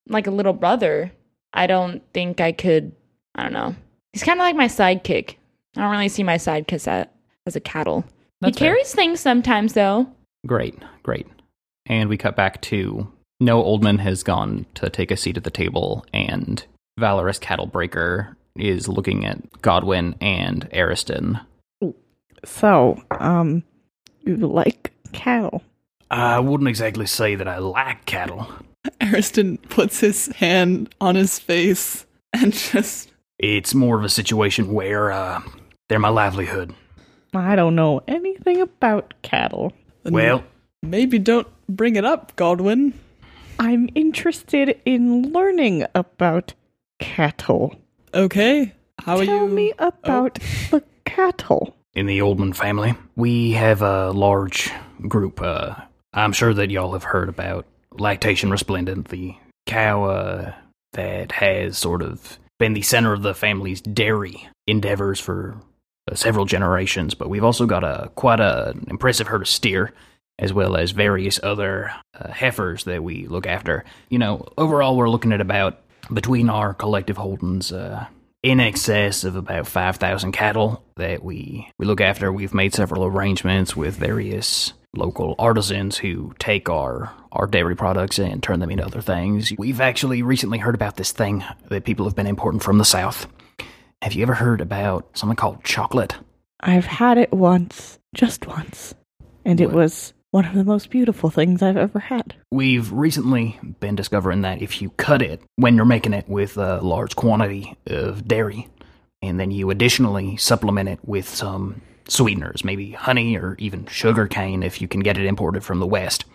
like a little brother. I don't think I could. I don't know. He's kind of like my sidekick. I don't really see my sidekick as, as a cattle. That's he fair. carries things sometimes, though. Great, great. And we cut back to Noah Oldman has gone to take a seat at the table, and Valorous Cattle Breaker is looking at Godwin and Ariston. So, um, you like cattle? I wouldn't exactly say that I like cattle. Ariston puts his hand on his face and just It's more of a situation where uh, they're my livelihood. I don't know anything about cattle. Well, maybe don't bring it up, Godwin. I'm interested in learning about cattle. Okay. How are Tell you? me about the cattle. in the Oldman family, we have a large group. Uh, I'm sure that y'all have heard about Lactation Resplendent, the cow uh, that has sort of been the center of the family's dairy endeavors for uh, several generations. But we've also got a quite a impressive herd of steer, as well as various other uh, heifers that we look after. You know, overall, we're looking at about between our collective holdings. Uh, in excess of about 5,000 cattle that we, we look after. We've made several arrangements with various local artisans who take our, our dairy products and turn them into other things. We've actually recently heard about this thing that people have been importing from the South. Have you ever heard about something called chocolate? I've had it once, just once, and it was one of the most beautiful things I've ever had. We've recently been discovering that if you cut it when you're making it with a large quantity of dairy, and then you additionally supplement it with some sweeteners, maybe honey or even sugar cane if you can get it imported from the West,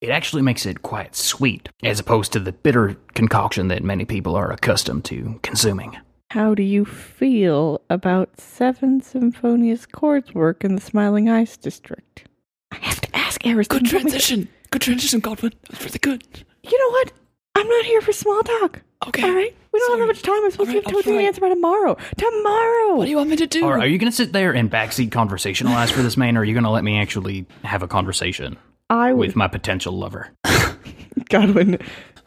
it actually makes it quite sweet, as opposed to the bitter concoction that many people are accustomed to consuming. How do you feel about Seven Symphonious Chords work in the Smiling Eyes District? I have to ask Ariston. Good tell me- transition. Good transition, Godwin. That was really good. You know what? I'm not here for small talk. Okay. All right? We don't have that much time. I'm supposed All right, to I'll give you an answer by tomorrow. Tomorrow! What do you want me to do? Or are you going to sit there and backseat conversationalize for this man, or are you going to let me actually have a conversation I was with my potential lover? Godwin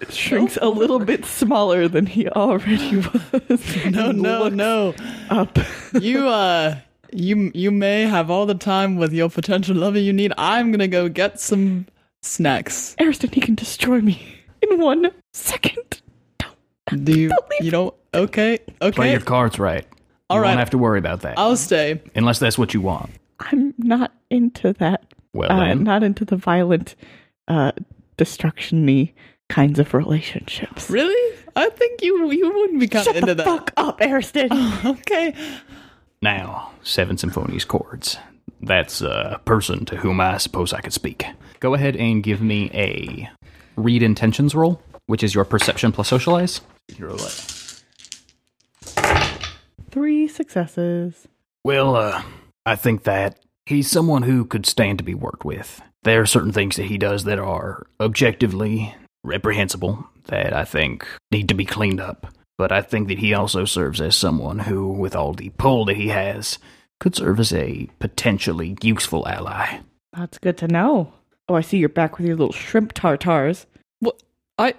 shrinks a little bit smaller than he already was. no, no, looks no. Up. you uh you you may have all the time with your potential lover you need. I'm gonna go get some snacks. Ariston, he can destroy me in one second. Don't. Do you Don't leave. you don't okay, Play your cards right. All you right. won't have to worry about that. I'll stay. Unless that's what you want. I'm not into that. Well, Uh, then. not into the violent, uh, destruction-y kinds of relationships. Really? I think you you wouldn't be kind Shut of into the that. fuck up, Ariston. Okay. Now, Seven Symphonious Chords. that's a person to whom I suppose I could speak. Go ahead and give me a read intentions roll, which is your perception plus socialize. You're like, Three successes. Well, uh, I think that he's someone who could stand to be worked with. There are certain things that he does that are objectively reprehensible that I think need to be cleaned up. But I think that he also serves as someone who, with all the pull that he has, could serve as a potentially useful ally. That's good to know. Oh, I see you're back with your little shrimp tartars. What? I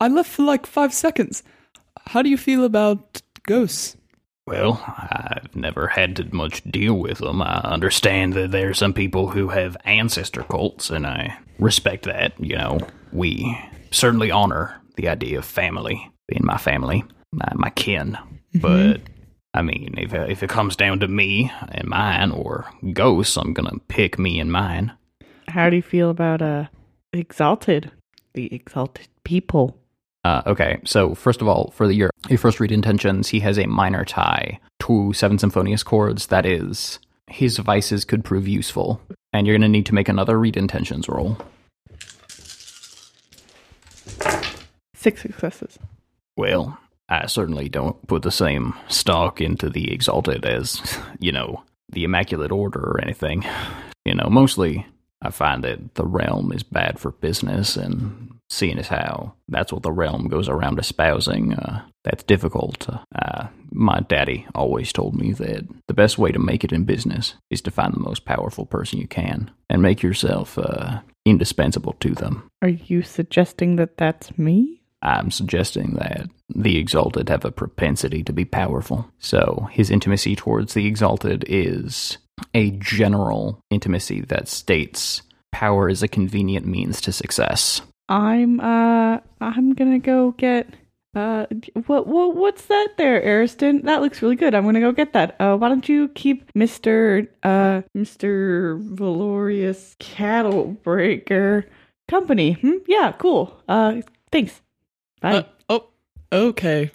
I left for like five seconds. How do you feel about ghosts? Well, I've never had to much deal with them. I understand that there are some people who have ancestor cults, and I respect that. You know, we certainly honor the idea of family being my family, my, my kin. But I mean, if if it comes down to me and mine or ghosts, I'm gonna pick me and mine. How do you feel about uh exalted? The exalted people. Uh, okay, so first of all, for the, your your first read intentions, he has a minor tie to seven symphonious chords. That is, his vices could prove useful, and you're going to need to make another read intentions roll. Six successes. Well, I certainly don't put the same stock into the exalted as you know the immaculate order or anything. You know, mostly I find that the realm is bad for business, and seeing as how that's what the realm goes around espousing, uh, that's difficult. Uh, my daddy always told me that the best way to make it in business is to find the most powerful person you can and make yourself uh, indispensable to them. Are you suggesting that that's me? I'm suggesting that the Exalted have a propensity to be powerful. So his intimacy towards the Exalted is a general intimacy that states power is a convenient means to success. I'm uh I'm gonna go get uh what what what's that there, Ariston? That looks really good. I'm gonna go get that. Uh why don't you keep Mr. uh Mr. Valorious Cattle Breaker company? Hmm? Yeah, cool. Uh thanks. Bye. Uh, oh, okay.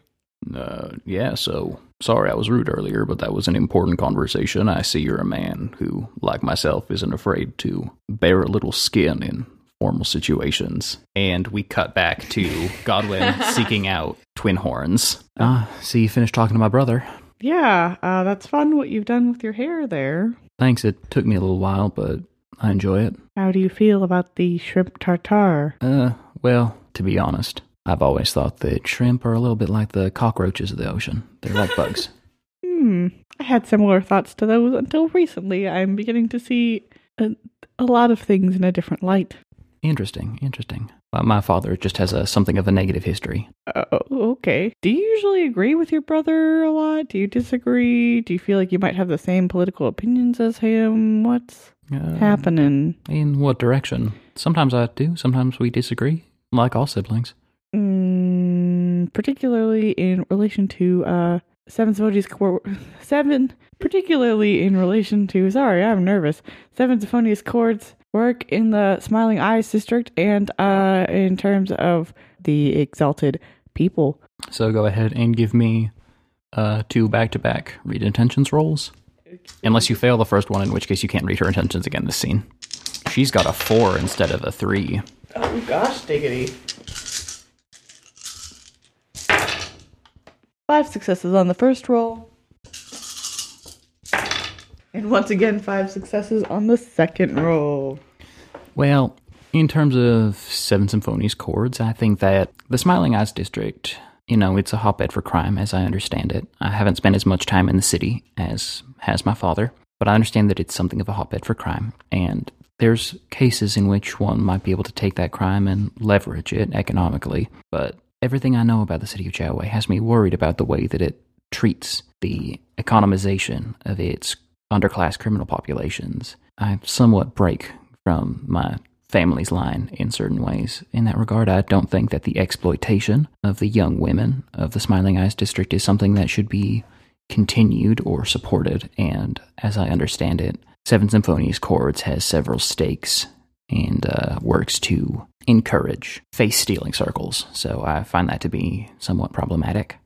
Uh, yeah, so sorry I was rude earlier, but that was an important conversation. I see you're a man who, like myself, isn't afraid to bare a little skin in formal situations. And we cut back to Godwin seeking out twin horns. Ah, see, you finished talking to my brother. yeah, uh that's fun what you've done with your hair there. Thanks, it took me a little while, but I enjoy it. How do you feel about the shrimp tartare? Uh, well, to be honest, I've always thought that shrimp are a little bit like the cockroaches of the ocean. They're like bugs. Hmm. I had similar thoughts to those until recently. I'm beginning to see a, a lot of things in a different light. Interesting, interesting. Uh, my father just has a something of a negative history. Uh, okay. Do you usually agree with your brother a lot? Do you disagree? Do you feel like you might have the same political opinions as him? What's Uh, happening? In what direction? Sometimes I do, sometimes we disagree, like all siblings. Mm, particularly in relation to uh Seven Symphonious Chord Seven particularly in relation to sorry, I'm nervous. Seven Symphonious Chords work in the Smiling Eyes district and uh in terms of the exalted people. So go ahead and give me uh, two back to back read intentions rolls. Unless you fail the first one, in which case you can't read her intentions again this scene. She's got a four instead of a three. Oh gosh, diggity. Five successes on the first roll. And once again, five successes on the second roll. Well, in terms of Seven Symphonious chords, I think that the Smiling Eyes District, you know, it's a hotbed for crime, as I understand it. I haven't spent as much time in the city as has my father, but I understand that it's something of a hotbed for crime. And there's cases in which one might be able to take that crime and leverage it economically. But everything I know about the city of Tawia has me worried about the way that it treats the economization of its underclass criminal populations. I somewhat break from my family's line in certain ways. In that regard, I don't think that the exploitation of the young women of the Smiling Eyes district is something that should be continued or supported. And as I understand it, Seven Symphonious Chords has several stakes and uh, works to encourage face stealing circles. So I find that to be somewhat problematic.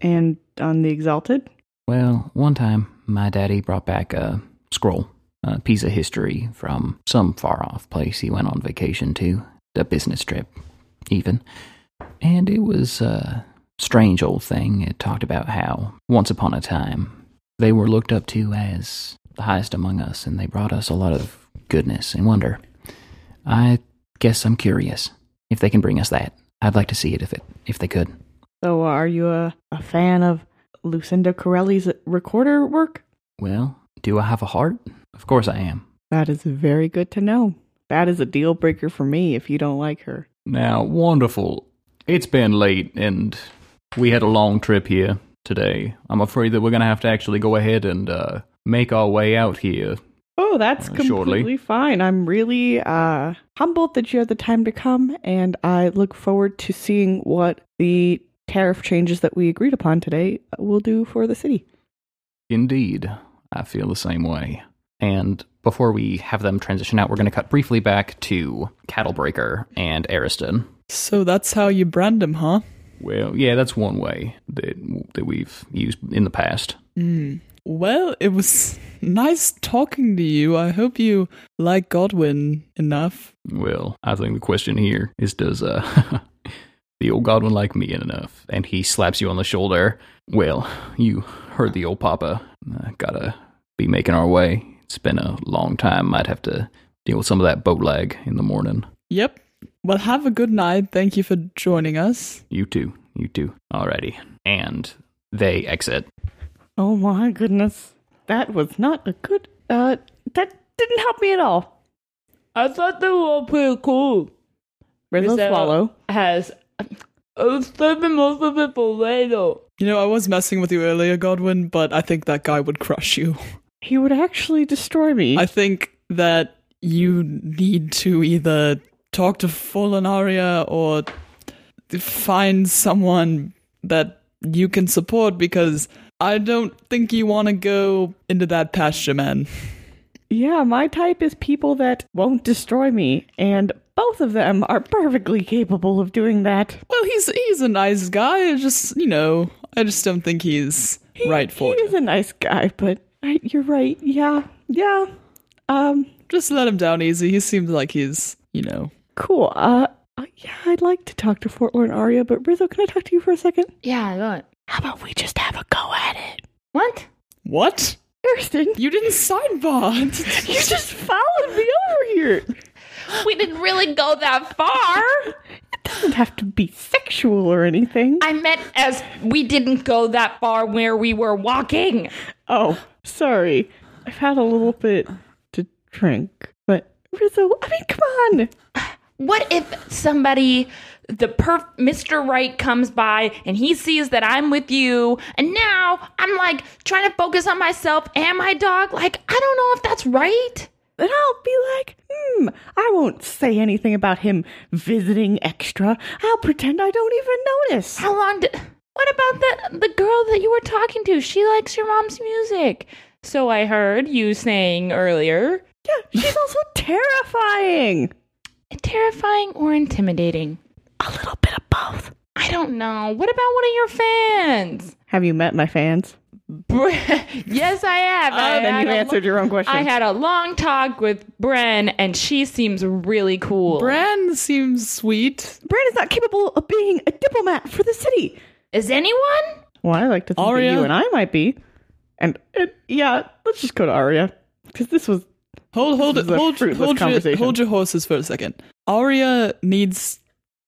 And on the exalted? Well, one time my daddy brought back a scroll a piece of history from some far off place he went on vacation to, a business trip, even. And it was a strange old thing. It talked about how, once upon a time, they were looked up to as the highest among us, and they brought us a lot of goodness and wonder. I guess I'm curious if they can bring us that. I'd like to see it if it if they could. So, are you a, a fan of Lucinda Corelli's recorder work? Well, do I have a heart? Of course I am. That is very good to know. That is a deal breaker for me if you don't like her. Now, wonderful. It's been late and we had a long trip here today. I'm afraid that we're going to have to actually go ahead and uh, make our way out here. Oh, that's Uh, completely shortly. fine. I'm really uh, humbled that you had the time to come, and I look forward to seeing what the tariff changes that we agreed upon today will do for the city. Indeed, I feel the same way. And before we have them transition out, we're going to cut briefly back to Cattlebreaker and Ariston. So that's how you brand them, huh? Well, yeah, that's one way that that we've used in the past. Hmm. Well, it was nice talking to you. I hope you like Godwin enough. Well, I think the question here is does uh the old Godwin like me enough? And he slaps you on the shoulder. Well, you heard the old papa. Uh, gotta be making our way. It's been a long time. Might have to deal with some of that boat lag in the morning. Yep. Well, have a good night. Thank you for joining us. You too. You too. Alrighty. And they exit. Oh my goodness. That was not a good uh that didn't help me at all. I thought they were all pretty cool. Rizzo Is Swallow. Has I was saving most of it for later. You know, I was messing with you earlier, Godwin, but I think that guy would crush you. He would actually destroy me. I think that you need to either talk to Forlorn Arya or find someone that you can support because I don't think you want to go into that pasture, man. yeah, my type is people that won't destroy me, and both of them are perfectly capable of doing that. Well, he's he's a nice guy. I just you know, I just don't think he's He- right for he you. is a nice guy, but I, you're right. Yeah, yeah. Um, Just let him down easy. He seems like he's you know. cool. Uh, uh, yeah, I'd like to talk to Forlorn Arya, but Rizzo, can I talk to you for a second? Yeah, what? How about we just have a go at it? What? What? Kirsten, You didn't sidebar. you just followed me over here. We didn't really go that far. It doesn't have to be sexual or anything. I meant as we didn't go that far where we were walking. Oh, sorry. I've had a little bit to drink, but Rizzo, I mean, come on. What if somebody, the perf, Mr. Right comes by and he sees that I'm with you, and now I'm like trying to focus on myself and my dog? Like, I don't know if that's right. Then I'll be like, hmm, I won't say anything about him visiting extra. I'll pretend I don't even notice. How long did. What about the, the girl that you were talking to? She likes your mom's music. So I heard you saying earlier. Yeah, she's also terrifying. Terrifying or intimidating? A little bit of both. I don't know. What about one of your fans? Have you met my fans? Bre- yes, I have. Oh, I then had you a answered lo- your own question. I had a long talk with Bren, and she seems really cool. Bren seems sweet. Bren is not capable of being a diplomat for the city. Is anyone? Well, I like to think Aria? that you and I might be. And, and yeah, let's just go to Aria. Because this was Hold, hold, This hold, hold, your, hold your horses for a second. Arya needs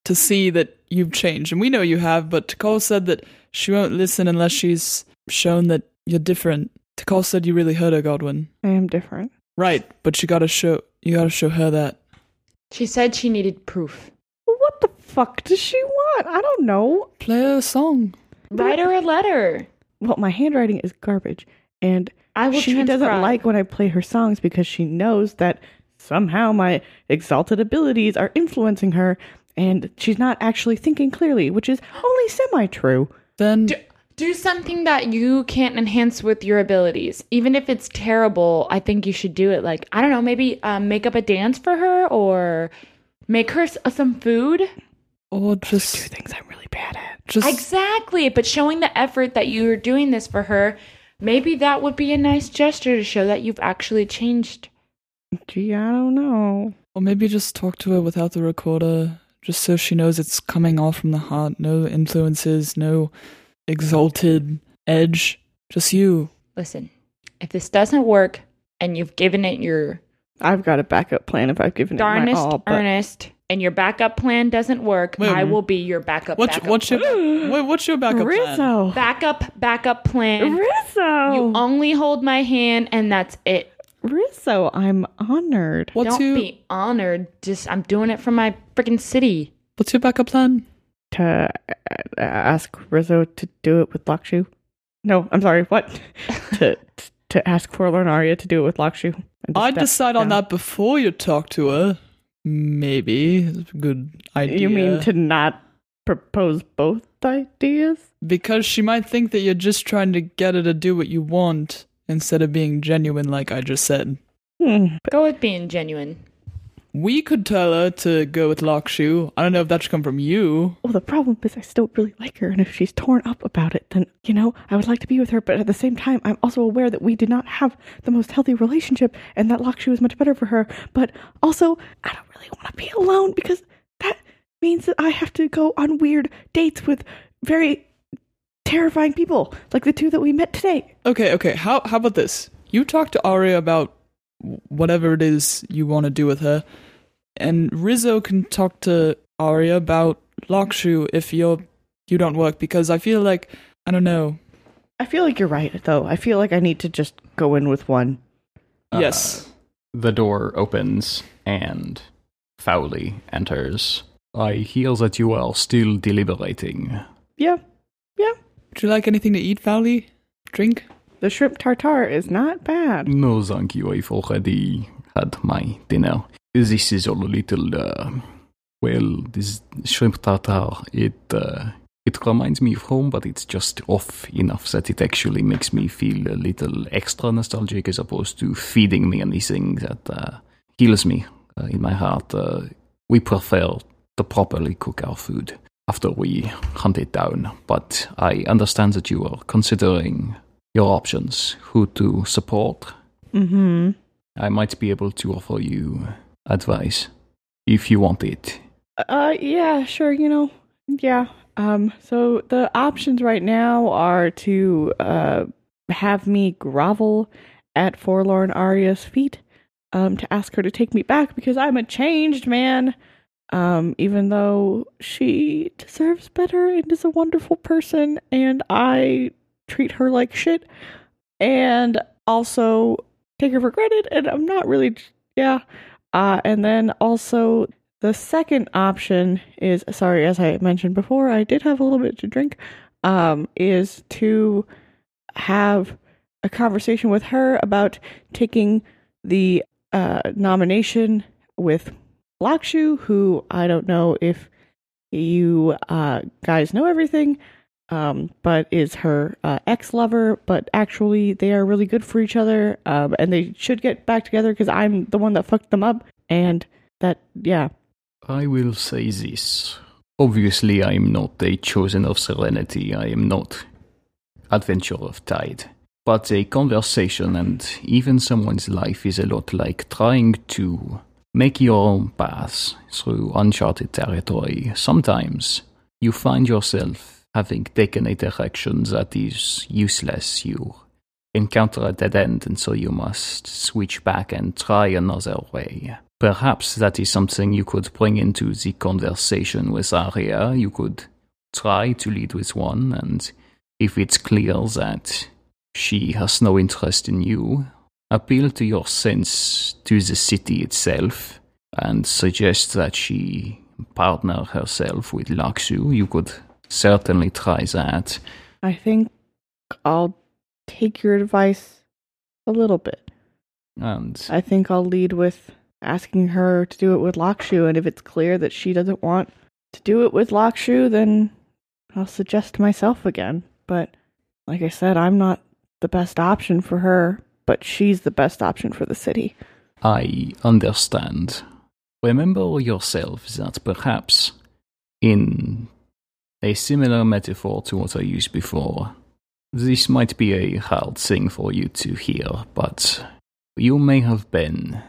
to see that you've changed, and we know you have. But Tikal said that she won't listen unless she's shown that you're different. Tikal said you really hurt her, Godwin. I am different. Right, but you gotta show you gotta show her that. She said she needed proof. What the fuck does she want? I don't know. Play her a song. Write her a letter. Well, my handwriting is garbage, and I will she doesn't like when I play her songs because she knows that somehow my exalted abilities are influencing her, and she's not actually thinking clearly, which is only semi-true. Then Do, do something that you can't enhance with your abilities. Even if it's terrible, I think you should do it. Like, I don't know, maybe um, make up a dance for her or make her s- uh, some food. or Two just things I'm really bad at. just Exactly. But showing the effort that you're doing this for her, Maybe that would be a nice gesture to show that you've actually changed. Gee, I don't know. Or maybe just talk to her without the recorder, just so she knows it's coming all from the heart. No influences, no exalted edge. Just you. Listen, if this doesn't work and you've given it your I've got a backup plan if I've given it my darnest all. But earnest and your backup plan doesn't work, Wait, I will be your backup. What's backup what's your plan. wait, what's your backup plan? Rizzo, backup backup plan? Rizzo, You only hold my hand and that's it. Rizzo, I'm honored. What's Don't your be honored. Just I'm doing it for my freaking city. what's your backup plan? to uh, ask Rizzo to do it with Lakshu. No, I'm sorry. What? to to ask Forlorn Arya to do it with Lakshu. I'd step decide on that before you talk to her. Maybe It's a good idea. You mean to not propose both ideas? because she might think that you're just trying to get her to do what you want instead of being genuine, like I just said. Hmm. Go with being genuine. We could tell her to go with Lakshu. I don't know if that should come from you. Well, the problem is I still really like her, and if she's torn up about it, then you know I would like to be with her. But at the same time, I'm also aware that we did not have the most healthy relationship, and that Lakshu is much better for her. But also, I don't really want to be alone because that means that I have to go on weird dates with very terrifying people, like the two that we met today. Okay, okay. How how about this? You talk to Arya about whatever it is you want to do with her, and Rizzo can talk to Arya about Lakshu if you're you don't work because I feel like I don't know. I feel like you're right, though. I feel like I need to just go in with one. yes. Uh, the door opens and Fowley enters. I hear that you are still deliberating. Yeah. Yeah, Would you like anything to eat, Fowley? Drink? The shrimp tartare is not bad. No, thank you. I've already had my dinner. This is all a little, uh, well, this shrimp tartare, it, uh, it reminds me of home, but it's just off enough that it actually makes me feel a little extra nostalgic as opposed to feeding me anything that uh, heals me uh, in my heart. Uh, we prefer to properly cook our food after we hunt it down, but I understand that you are considering your options, who to support. Mm-hmm. I might be able to offer you advice if you want it. Uh, yeah, sure. You know, yeah. Um, so the options right now are to uh have me grovel at Forlorn Arya's feet, um, to ask her to take me back because I'm a changed man. Um, even though she deserves better and is a wonderful person, and I treat her like shit, and also take her for granted, and I'm not really, yeah. Uh, and then also the second option is sorry, as I mentioned before, I did have a little bit to drink. Um, is to have a conversation with her about taking the uh, nomination with Lakshu, who I don't know if you uh, guys know everything, um, but is her uh, ex lover. But actually, they are really good for each other, um, and they should get back together because I'm the one that fucked them up. And that, yeah, I will say this. Obviously, I am not a chosen of serenity. I am not adventure of tide. But a conversation and even someone's life is a lot like trying to make your own path through uncharted territory. Sometimes you find yourself having taken a direction that is useless. You encounter a dead end, and so you must switch back and try another way. Perhaps that is something you could bring into the conversation with Arya. You could try to lead with one, and if it's clear that she has no interest in you, appeal to your sense to the city itself and suggest that she partner herself with Lakshu. You could certainly try that. I think I'll take your advice a little bit. And I think I'll lead with asking her to do it with Lakshu, and if it's clear that she doesn't want to do it with Lakshu, then I'll suggest myself again. But like I said, I'm not the best option for her, but she's the best option for the city. I understand. Remember yourself that perhaps in a similar metaphor to what I used before, This might be a hard thing for you to hear, but you may have been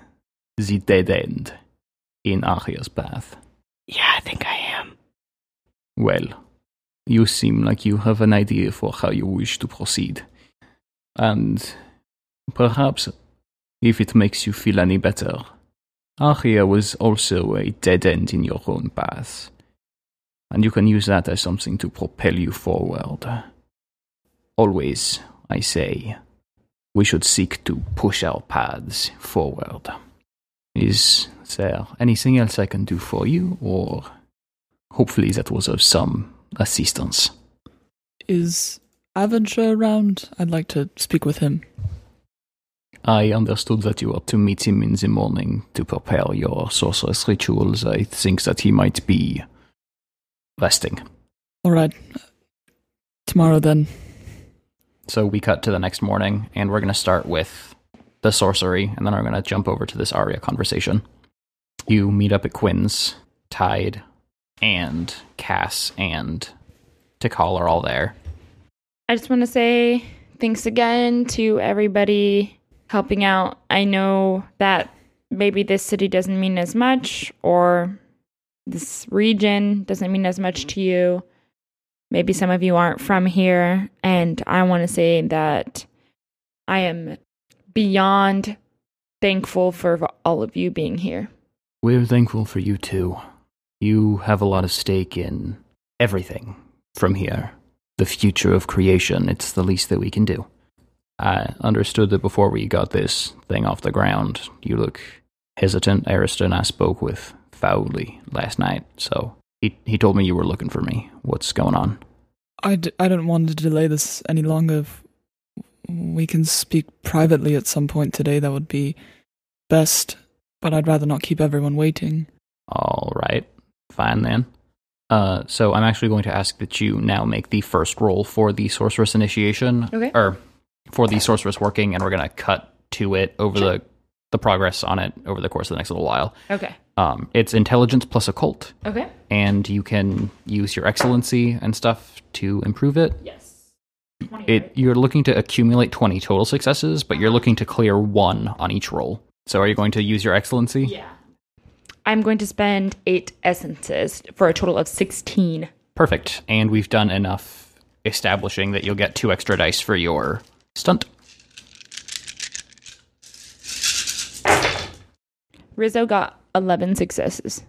the dead end in Aria's path. Yeah, I think I am. Well, you seem like you have an idea for how you wish to proceed. And perhaps, if it makes you feel any better, Aria was also a dead end in your own path. And you can use that as something to propel you forward. Always, I say, we should seek to push our paths forward. Is there anything else I can do for you, or hopefully that was of some assistance? Is Avenger around? I'd like to speak with him. I understood that you were to meet him in the morning to prepare your sorcerous rituals. I think that he might be resting. All right. Tomorrow then. So we cut to the next morning, and we're going to start with the sorcery, and then we're going to jump over to this Arya conversation. You meet up at Quinn's, Tide, and Cass, and Tikal are all there. I just want to say thanks again to everybody helping out. I know that maybe this city doesn't mean as much, or this region doesn't mean as much to you. Maybe some of you aren't from here. And I want to say that I am beyond thankful for all of you being here. We're thankful for you too. You have a lot of stake in everything from here. The future of creation, it's the least that we can do. I understood that before we got this thing off the ground, you look hesitant. Ariston I spoke with foully last night, so he, he told me you were looking for me. What's going on? I, d- I don't want to delay this any longer. If we can speak privately at some point today, that would be best, but I'd rather not keep everyone waiting. All right, fine then. Uh, so I'm actually going to ask that you now make the first roll for the sorcerous initiation, Okay. or for the sorcerous working, and we're gonna cut to it over Sure. the the progress on it over the course of the next little while. Okay. Um, it's intelligence plus occult, Okay. and you can use your excellency and stuff to improve it. Yes. It you're looking to accumulate 20 total successes, but you're looking to clear one on each roll. So are you going to use your excellency? Yeah. I'm going to spend eight essences for a total of 16. Perfect. And we've done enough establishing that you'll get two extra dice for your stunt. Rizzo got 11 successes.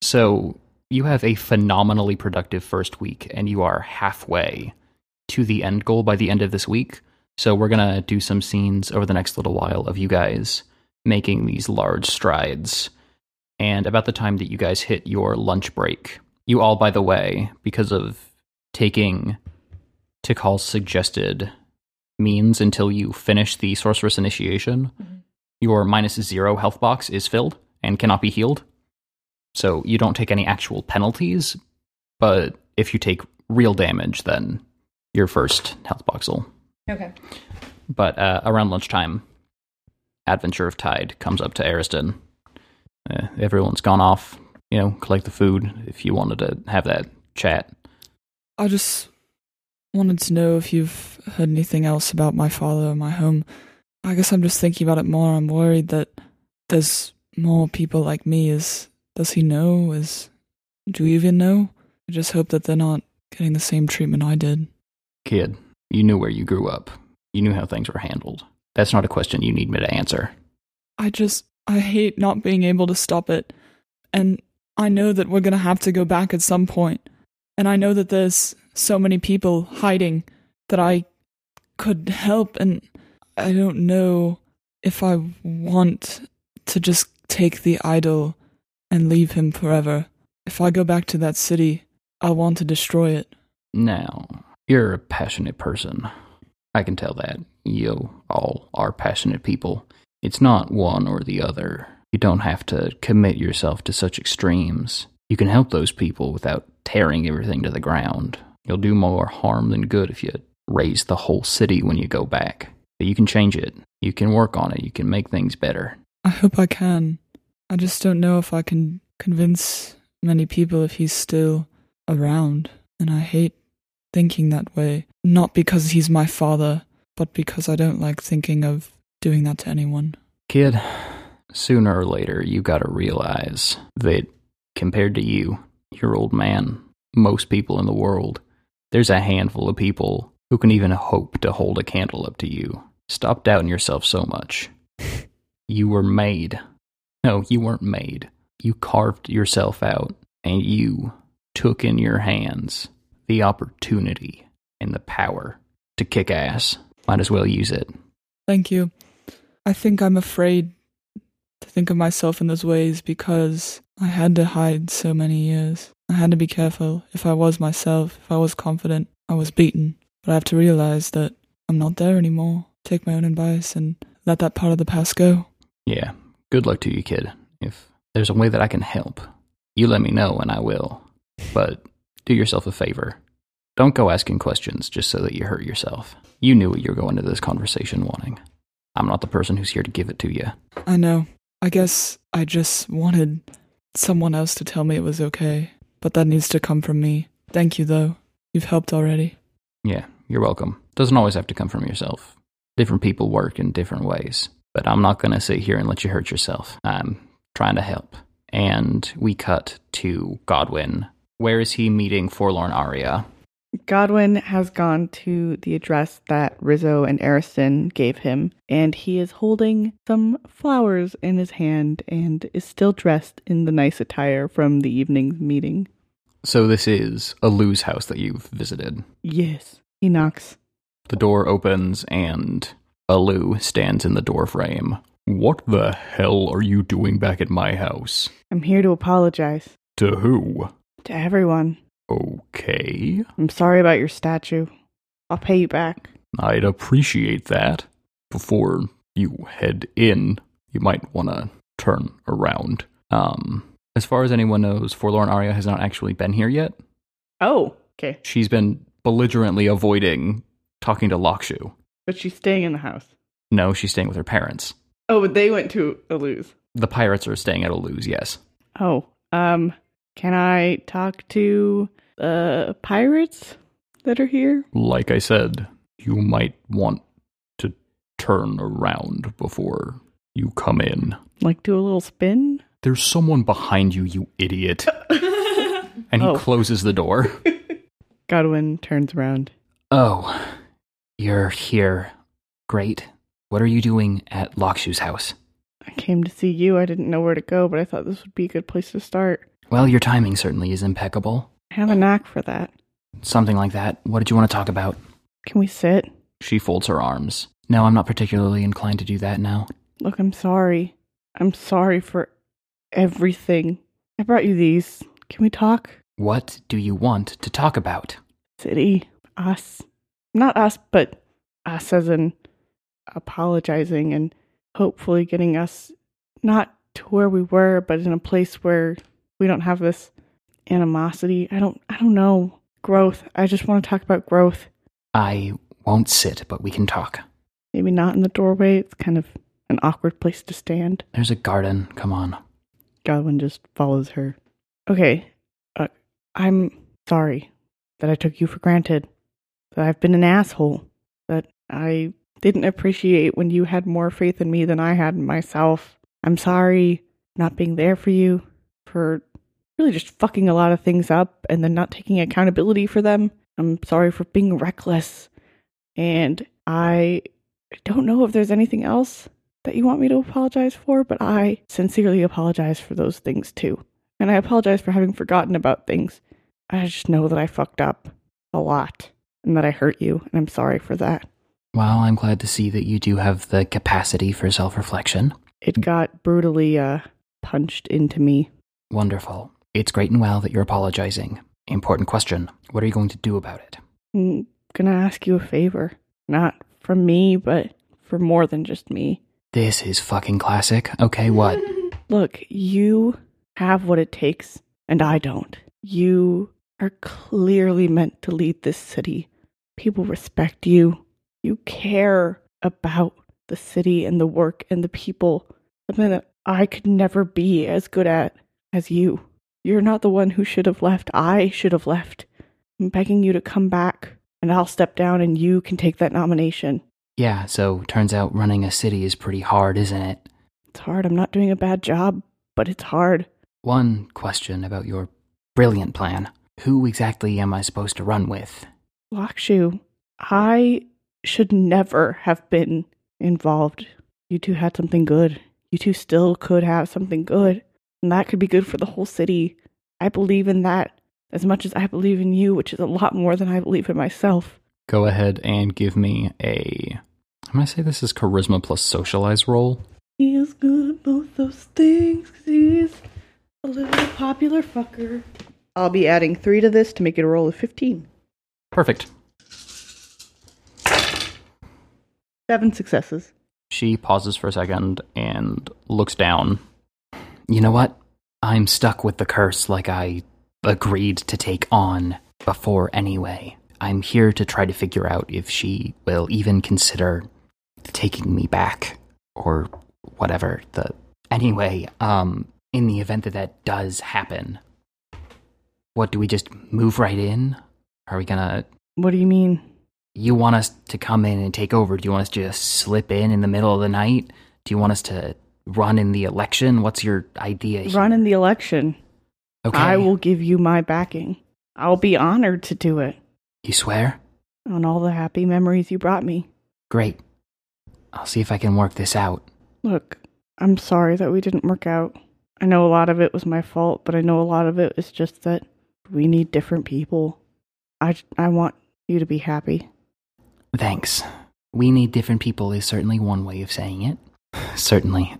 So you have a phenomenally productive first week, and you are halfway to the end goal by the end of this week. So we're gonna do some scenes over the next little while of you guys making these large strides. And about the time that you guys hit your lunch break, you all, by the way, because of taking Tikal's suggested means until you finish the sorcerous initiation, mm-hmm. Your minus zero health box is filled and cannot be healed. So you don't take any actual penalties, but if you take real damage, then your first health box will. Okay. But uh, around lunchtime, Adventure of Tide comes up to Ariston. Uh, everyone's gone off, you know, collect the food if you wanted to have that chat. I just wanted to know if you've heard anything else about my father or my home. I guess I'm just thinking about it more. I'm worried that there's more people like me. Is does he know? Is do you even know? I just hope that they're not getting the same treatment I did. Kid, you knew where you grew up. You knew how things were handled. That's not a question you need me to answer. I just I hate not being able to stop it. And I know that we're going to have to go back at some point. And I know that there's so many people hiding that I could help and I don't know if I want to just take the idol and leave him forever. If I go back to that city, I want to destroy it. Now, you're a passionate person. I can tell that. You all are passionate people. It's not one or the other. You don't have to commit yourself to such extremes. You can help those people without tearing everything to the ground. You'll do more harm than good if you raise the whole city when you go back. But you can change it. You can work on it. You can make things better. I hope I can. I just don't know if I can convince many people if he's still around. And I hate thinking that way. Not because he's my father, but because I don't like thinking of doing that to anyone. Kid, sooner or later, you gotta realize that compared to you, your old man, most people in the world, there's a handful of people who can even hope to hold a candle up to you. Stop doubting yourself so much. You were made. No, you weren't made. You carved yourself out, and you took in your hands the opportunity and the power to kick ass. Might as well use it. Thank you. I think I'm afraid to think of myself in those ways because I had to hide so many years. I had to be careful. If I was myself, if I was confident, I was beaten. But I have to realize that I'm not there anymore. Take my own advice and let that part of the past go. Yeah, good luck to you, kid. If there's a way that I can help, you let me know and I will. But do yourself a favor. Don't go asking questions just so that you hurt yourself. You knew what you were going into this conversation wanting. I'm not the person who's here to give it to you. I know. I guess I just wanted someone else to tell me it was okay. But that needs to come from me. Thank you, though. You've helped already. Yeah, you're welcome. Doesn't always have to come from yourself. Different people work in different ways. But I'm not going to sit here and let you hurt yourself. I'm trying to help. And we cut to Godwin. Where is he meeting Forlorn Arya? Godwin has gone to the address that Rizzo and Ariston gave him, and he is holding some flowers in his hand and is still dressed in the nice attire from the evening's meeting. So this is a Lou's house that you've visited. Yes. He knocks. The door opens and Alu stands in the door frame. What the hell are you doing back at my house? I'm here to apologize To who? to everyone. Okay. I'm sorry about your statue. I'll pay you back. I'd appreciate that. Before you head in, you might want to turn around. Um, as far as anyone knows, Forlorn Arya has not actually been here yet. Oh, okay. She's been belligerently avoiding talking to Lakshu. But she's staying in the house. No, she's staying with her parents. Oh, but they went to Aluz. The pirates are staying at Alu's, yes. Oh, um, can I talk to the pirates that are here? Like I said, you might want to turn around before you come in. Like do a little spin? There's someone behind you, you idiot. And he Oh. closes the door. Godwin turns around. Oh, you're here. Great. What are you doing at Lakshu's house? I came to see you. I didn't know where to go, but I thought this would be a good place to start. Well, your timing certainly is impeccable. I have a knack for that. Something like that. What did you want to talk about? Can we sit? She folds her arms. No, I'm not particularly inclined to do that now. Look, I'm sorry. I'm sorry for everything. I brought you these. Can we talk? What do you want to talk about? City. Us. Not us, but us as in apologizing and hopefully getting us not to where we were, but in a place where we don't have this animosity. I don't I don't know. Growth. I just want to talk about growth. I won't sit, but we can talk. Maybe not in the doorway. It's kind of an awkward place to stand. There's a garden. Come on. Godwin just follows her. Okay, uh, I'm sorry that I took you for granted. I've been an asshole. That I didn't appreciate when you had more faith in me than I had in myself. I'm sorry not being there for you, for really just fucking a lot of things up and then not taking accountability for them. I'm sorry for being reckless. And I don't know if there's anything else that you want me to apologize for, but I sincerely apologize for those things too. And I apologize for having forgotten about things. I just know that I fucked up a lot and that I hurt you, and I'm sorry for that. Well, I'm glad to see that you do have the capacity for self reflection. It got brutally uh punched into me. Wonderful. It's great and well that you're apologizing. Important question. What are you going to do about it? I'm gonna ask you a favor. Not from me, but for more than just me. This is fucking classic. Okay, what? Look, you have what it takes, and I don't. You are clearly meant to lead this city. People respect you. You care about the city and the work and the people. Something that I could never be as good at as you. You're not the one who should have left. I should have left. I'm begging you to come back, and I'll step down and you can take that nomination. Yeah, so turns out running a city is pretty hard, isn't it? It's hard. I'm not doing a bad job, but it's hard. One question about your brilliant plan. Who exactly am I supposed to run with? Lakshu, I should never have been involved. You two had something good. You two still could have something good. And that could be good for the whole city. I believe in that as much as I believe in you, which is a lot more than I believe in myself. Go ahead and give me a. I'm gonna say this is charisma plus socialize roll. He is good at both those things. he's a little popular fucker. I'll be adding three to this to make it a roll of 15. Perfect. Seven successes. She pauses for a second and looks down. You know what? I'm stuck with the curse like I agreed to take on before anyway. I'm here to try to figure out if she will even consider taking me back or whatever the anyway, um in the event that that does happen. What do we just move right in? Are we to What do you mean? you want us to come in and take over? Do you want us to just slip in in the middle of the night? Do you want us to run in the election? What's your idea? here? Run in the election. Okay. I will give you my backing. I'll be honored to do it You swear? on all the happy memories you brought me. Great. I'll see if I can work this out. Look, I'm sorry that we didn't work out. I know a lot of it was my fault, but I know a lot of it is just that we need different people. I, I want you to be happy. Thanks. We need different people is certainly one way of saying it. Certainly.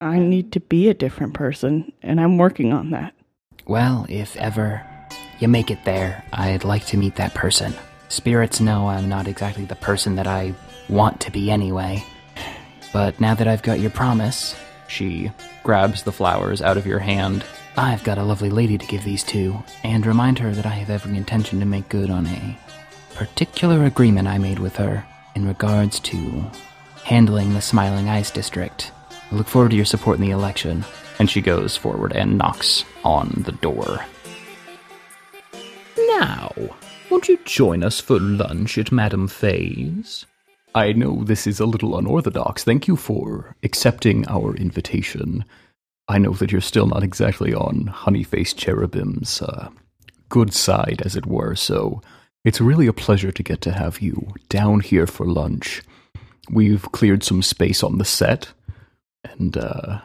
I need to be a different person, and I'm working on that. Well, if ever you make it there, I'd like to meet that person. Spirits know I'm not exactly the person that I want to be anyway. But now that I've got your promise, she grabs the flowers out of your hand. I've got a lovely lady to give these to, and remind her that I have every intention to make good on a particular agreement I made with her in regards to handling the Smiling Eyes District. I look forward to your support in the election. And she goes forward and knocks on the door. Now, won't you join us for lunch at Madame Fay's? I know this is a little unorthodox. Thank you for accepting our invitation. I know that you're still not exactly on Honeyface Cherubim's uh, good side, as it were, so it's really a pleasure to get to have you down here for lunch. We've cleared some space on the set, and uh,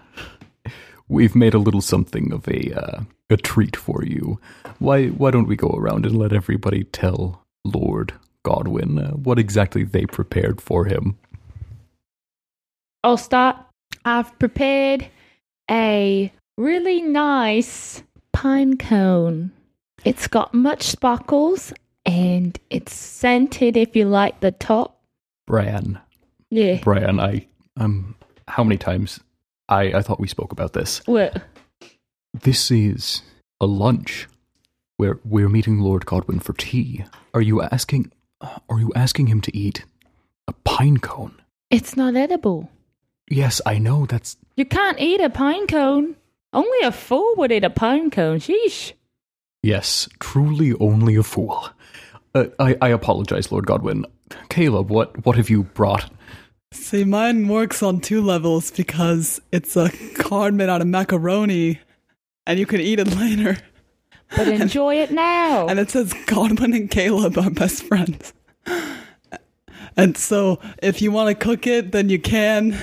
we've made a little something of a uh, a treat for you. Why why don't we go around and let everybody tell Lord Godwin uh, what exactly they prepared for him? I'll start. I've prepared a really nice pine cone. It's got much sparkles and it's scented if you like the top. Bran, Yeah. Bran, I um, how many times? I I thought we spoke about this. What? This is a lunch. We're we're meeting Lord Godwin for tea. Are you asking? Are you asking him to eat a pine cone? It's not edible. Yes, I know. That's You can't eat a pine cone. Only a fool would eat a pine cone. Sheesh. yes, truly only a fool. Uh, I I apologize, Lord Godwin. Caleb, what what have you brought? See, mine works on two levels because it's a card made out of macaroni, and you can eat it later. But enjoy it now. And it says Godwin and Caleb are best friends. And so, if you want to cook it, then you can.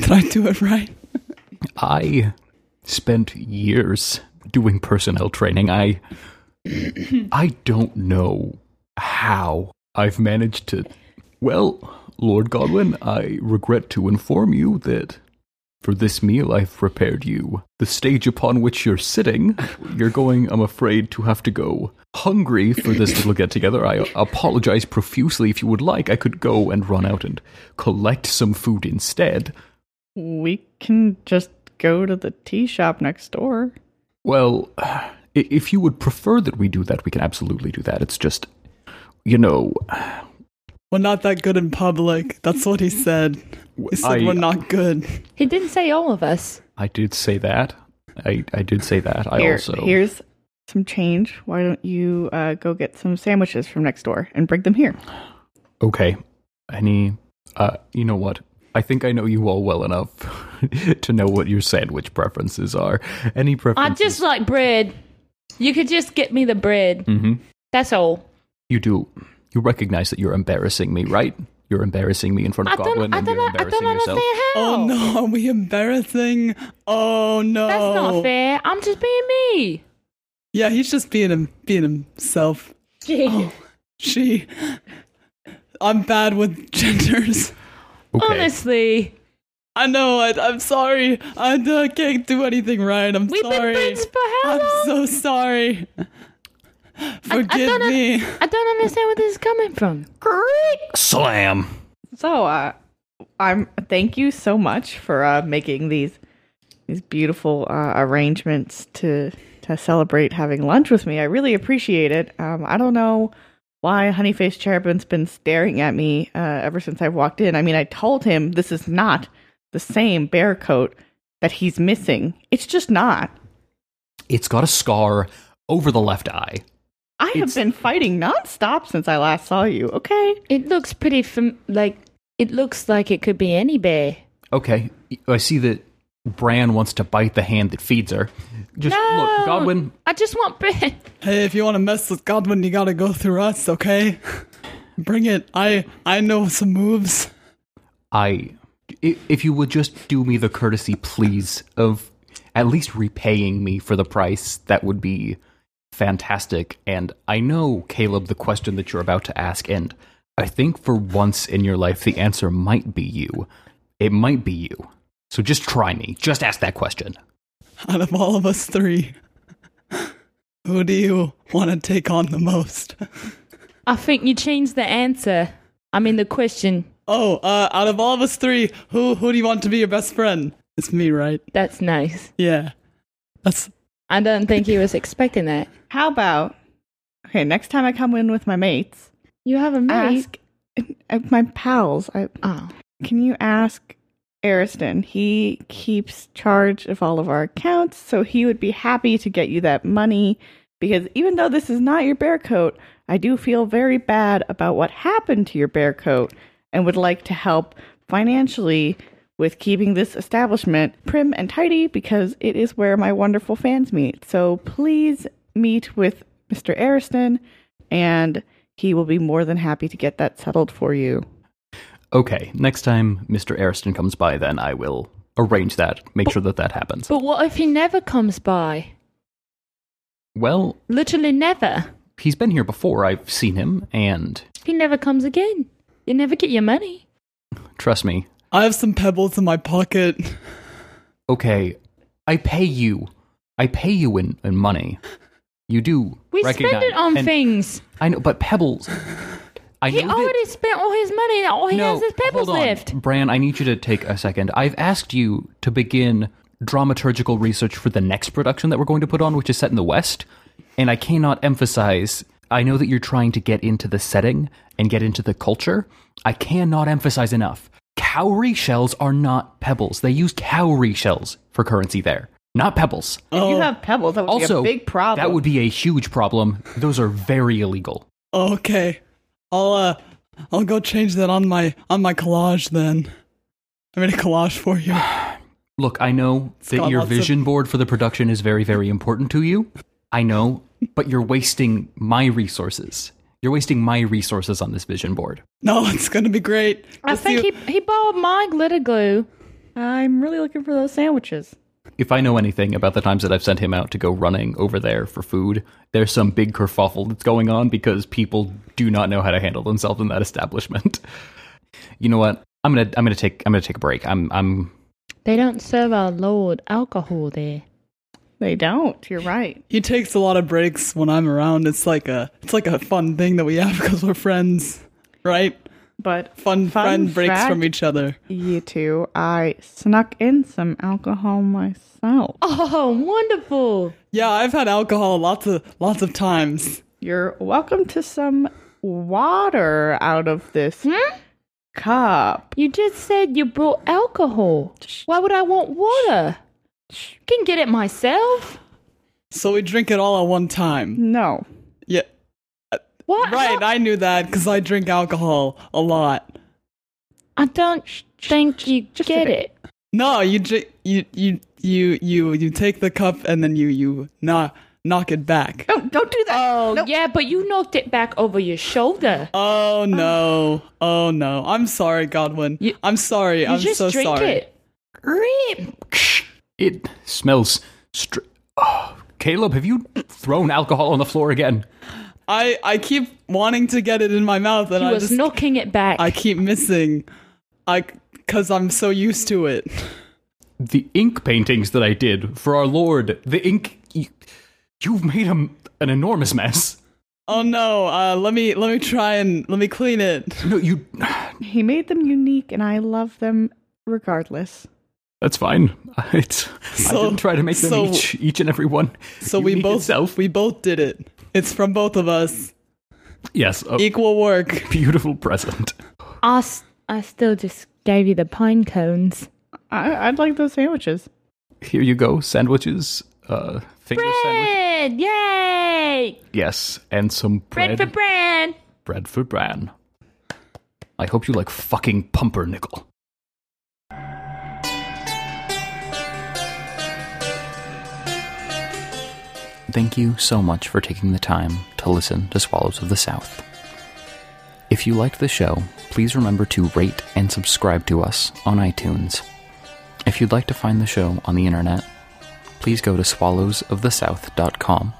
Did I do it right? I spent years doing personnel training. I I don't know how I've managed to well, Lord Godwin, I regret to inform you that for this meal I've prepared you. The stage upon which you're sitting, you're going, I'm afraid, to have to go hungry for this little get together. I apologize profusely. If you would like, I could go and run out and collect some food instead. We can just go to the tea shop next door. Well, if you would prefer that we do that, we can absolutely do that. It's just, you know, We're not that good in public. That's what he said. He said I- we're not good. he didn't say all of us. I did say that. I, I did say that. I Here- also. Here's some change. Why don't you uh, go get some sandwiches from next door and bring them here? Okay. Any, uh, you know what? I think I know you all well enough to know what your sandwich preferences are. Any preferences? I just like bread. You could just get me the bread. hmm That's all. You do. You recognize that you're embarrassing me, right? You're embarrassing me in front of don't. Godwin, I and don't. you're I don't embarrassing understand yourself. how. Oh no, are we embarrassing? Oh no. That's not fair. I'm just being me. Yeah, he's just being him, being himself. Gee. Oh, she. I'm bad with genders. Okay. Honestly, I know. I, I'm sorry. I uh, can't do anything right. I'm we've sorry. been friends for how I'm so sorry. Forgive don't un- me. I don't understand where this is coming from. Great slam. So, uh, I'm thank you so much for uh, making these these beautiful uh, arrangements to to celebrate having lunch with me. I really appreciate it. Um, I don't know why Honeyface Cherubin's been staring at me uh, ever since I walked in. I mean, I told him this is not the same bear coat that he's missing. It's just not. It's got a scar over the left eye. I have It's- been fighting nonstop since I last saw you. Okay. It looks pretty fam- like it looks like it could be any bear. Okay. I see that Bran wants to bite the hand that feeds her. Just No. look, Godwin. I just want bread. Hey, if you want to mess with Godwin, you gotta go through us, okay? Bring it. I I know some moves. I, i- if you would just do me the courtesy, please, of at least repaying me for the price, that would be fantastic. And I know, Caleb, the question that you're about to ask, and I think for once in your life, the answer might be you. It might be you. So just try me. Just ask that question. Out of all of us three, who do you want to take on the most? I think you changed the answer. I mean the question. Oh, uh, out of all of us three, who who do you want to be your best friend? It's me, right? That's nice. Yeah. That's I don't think he was expecting that. How about okay? Next time I come in with my mates, You have a mate. ask uh, my pals. I, Oh. can you ask Ariston? He keeps charge of all of our accounts, so he would be happy to get you that money. Because even though this is not your bear coat, I do feel very bad about what happened to your bear coat, and would like to help financially with keeping this establishment prim and tidy because it is where my wonderful fans meet. So please meet with Mr. Ariston, and he will be more than happy to get that settled for you. Okay, next time Mr. Ariston comes by, then I will arrange that, make sure that that happens. But what if he never comes by? Well, Literally never. he's been here before. I've seen him, and He never comes again. You never get your money. trust me, I have some pebbles in my pocket. okay, I pay you. I pay you in, in money. You do. We recognize, spend it on and things. I know, but pebbles. I He know that- already spent all his money. And All he no, has is pebbles hold on. left. Bran, I need you to take a second. I've asked you to begin dramaturgical research for the next production that we're going to put on, which is set in the West. And I cannot emphasize, I know that you're trying to get into the setting and get into the culture. I cannot emphasize enough. Cowrie shells are not pebbles. They use cowrie shells for currency there, not pebbles. If you oh. have pebbles, that would Also, be a big problem. that would be a huge problem. Those are very illegal. Okay. I'll uh I'll go change that on my on my collage then. I made a collage for you. Look, I know that your lots of- vision board for the production is very, very important to you. I know, but you're wasting my resources. You're wasting my resources on this vision board. No, it's gonna be great. I Just think you- he he borrowed my glitter glue. I'm really looking for those sandwiches. If I know anything about the times that I've sent him out to go running over there for food, there's some big kerfuffle that's going on because people do not know how to handle themselves in that establishment. You know what? I'm gonna I'm gonna take I'm gonna take a break. I'm I'm They don't serve our Lord alcohol there. They don't. You're right. he takes a lot of breaks when I'm around. It's like a it's like a fun thing that we have because we're friends, right? But Fun, Fun friend breaks fact- from each other. you two, I snuck in some alcohol myself. Oh, wonderful! Yeah, I've had alcohol lots of lots of times. You're welcome to some water out of this Hmm? cup. You just said you brought alcohol. Why would I want water? Can get it myself. So we drink it all at one time. No. Yeah. What? Right, No, I knew that because I drink alcohol a lot. I don't think you just get it. No, you drink, you you you you you take the cup and then you you knock knock it back. No, don't do that. Oh, Nope. yeah, but you knocked it back over your shoulder. Oh um, no! Oh no! I'm sorry, Godwin. You- I'm sorry. You I'm just so drink sorry. it. Rip. It smells. Str- oh, Caleb, have you thrown alcohol on the floor again? I I keep wanting to get it in my mouth and He I was just knocking it back. I keep missing. I because I'm so used to it. The ink paintings that I did for our Lord, the ink. You, you've made a, an enormous mess. Oh no! Uh, let me let me try and let me clean it. No, you. He made them unique, and I love them regardless. That's fine. It's, I So- didn't try to make them so- each, each and every one. So we both itself. we both did it. It's from both of us. Yes, a Equal work. beautiful present. I, s- I still just gave you the pine cones. I, I'd like those sandwiches. Here you go, sandwiches. Uh, finger sandwich. Bread! Yay! Yes, and some bread. Bread for bread! bread for Bran. I hope you like fucking pumpernickel. Thank you so much for taking the time to listen to Swallows of the South. If you liked the show, please remember to rate and subscribe to us on iTunes. If you'd like to find the show on the internet, please go to swallowsofthesouth.com.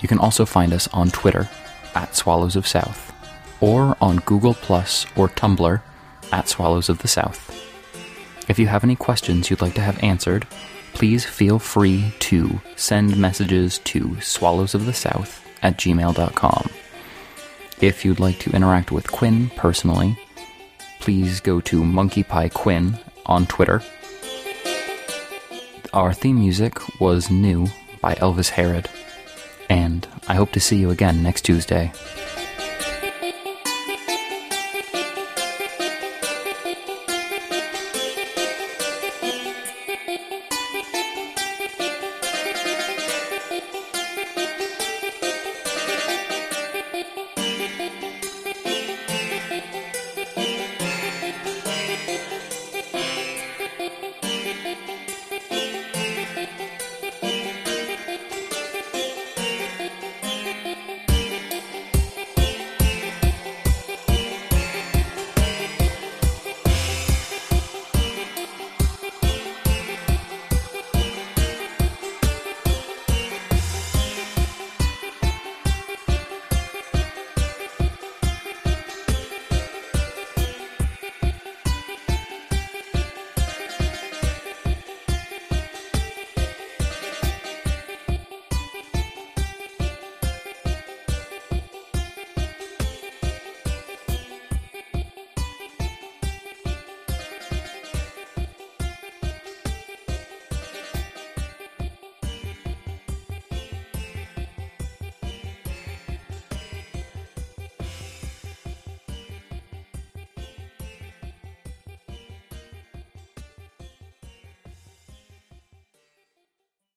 You can also find us on Twitter at Swallows of South or on Google Plus or Tumblr at Swallows of the South. If you have any questions you'd like to have answered, please feel free to send messages to swallows of the south at gmail.com. If you'd like to interact with Quinn personally, please go to Monkey Pie Quinn on Twitter. Our theme music was New by Elvis Herod, and I hope to see you again next Tuesday.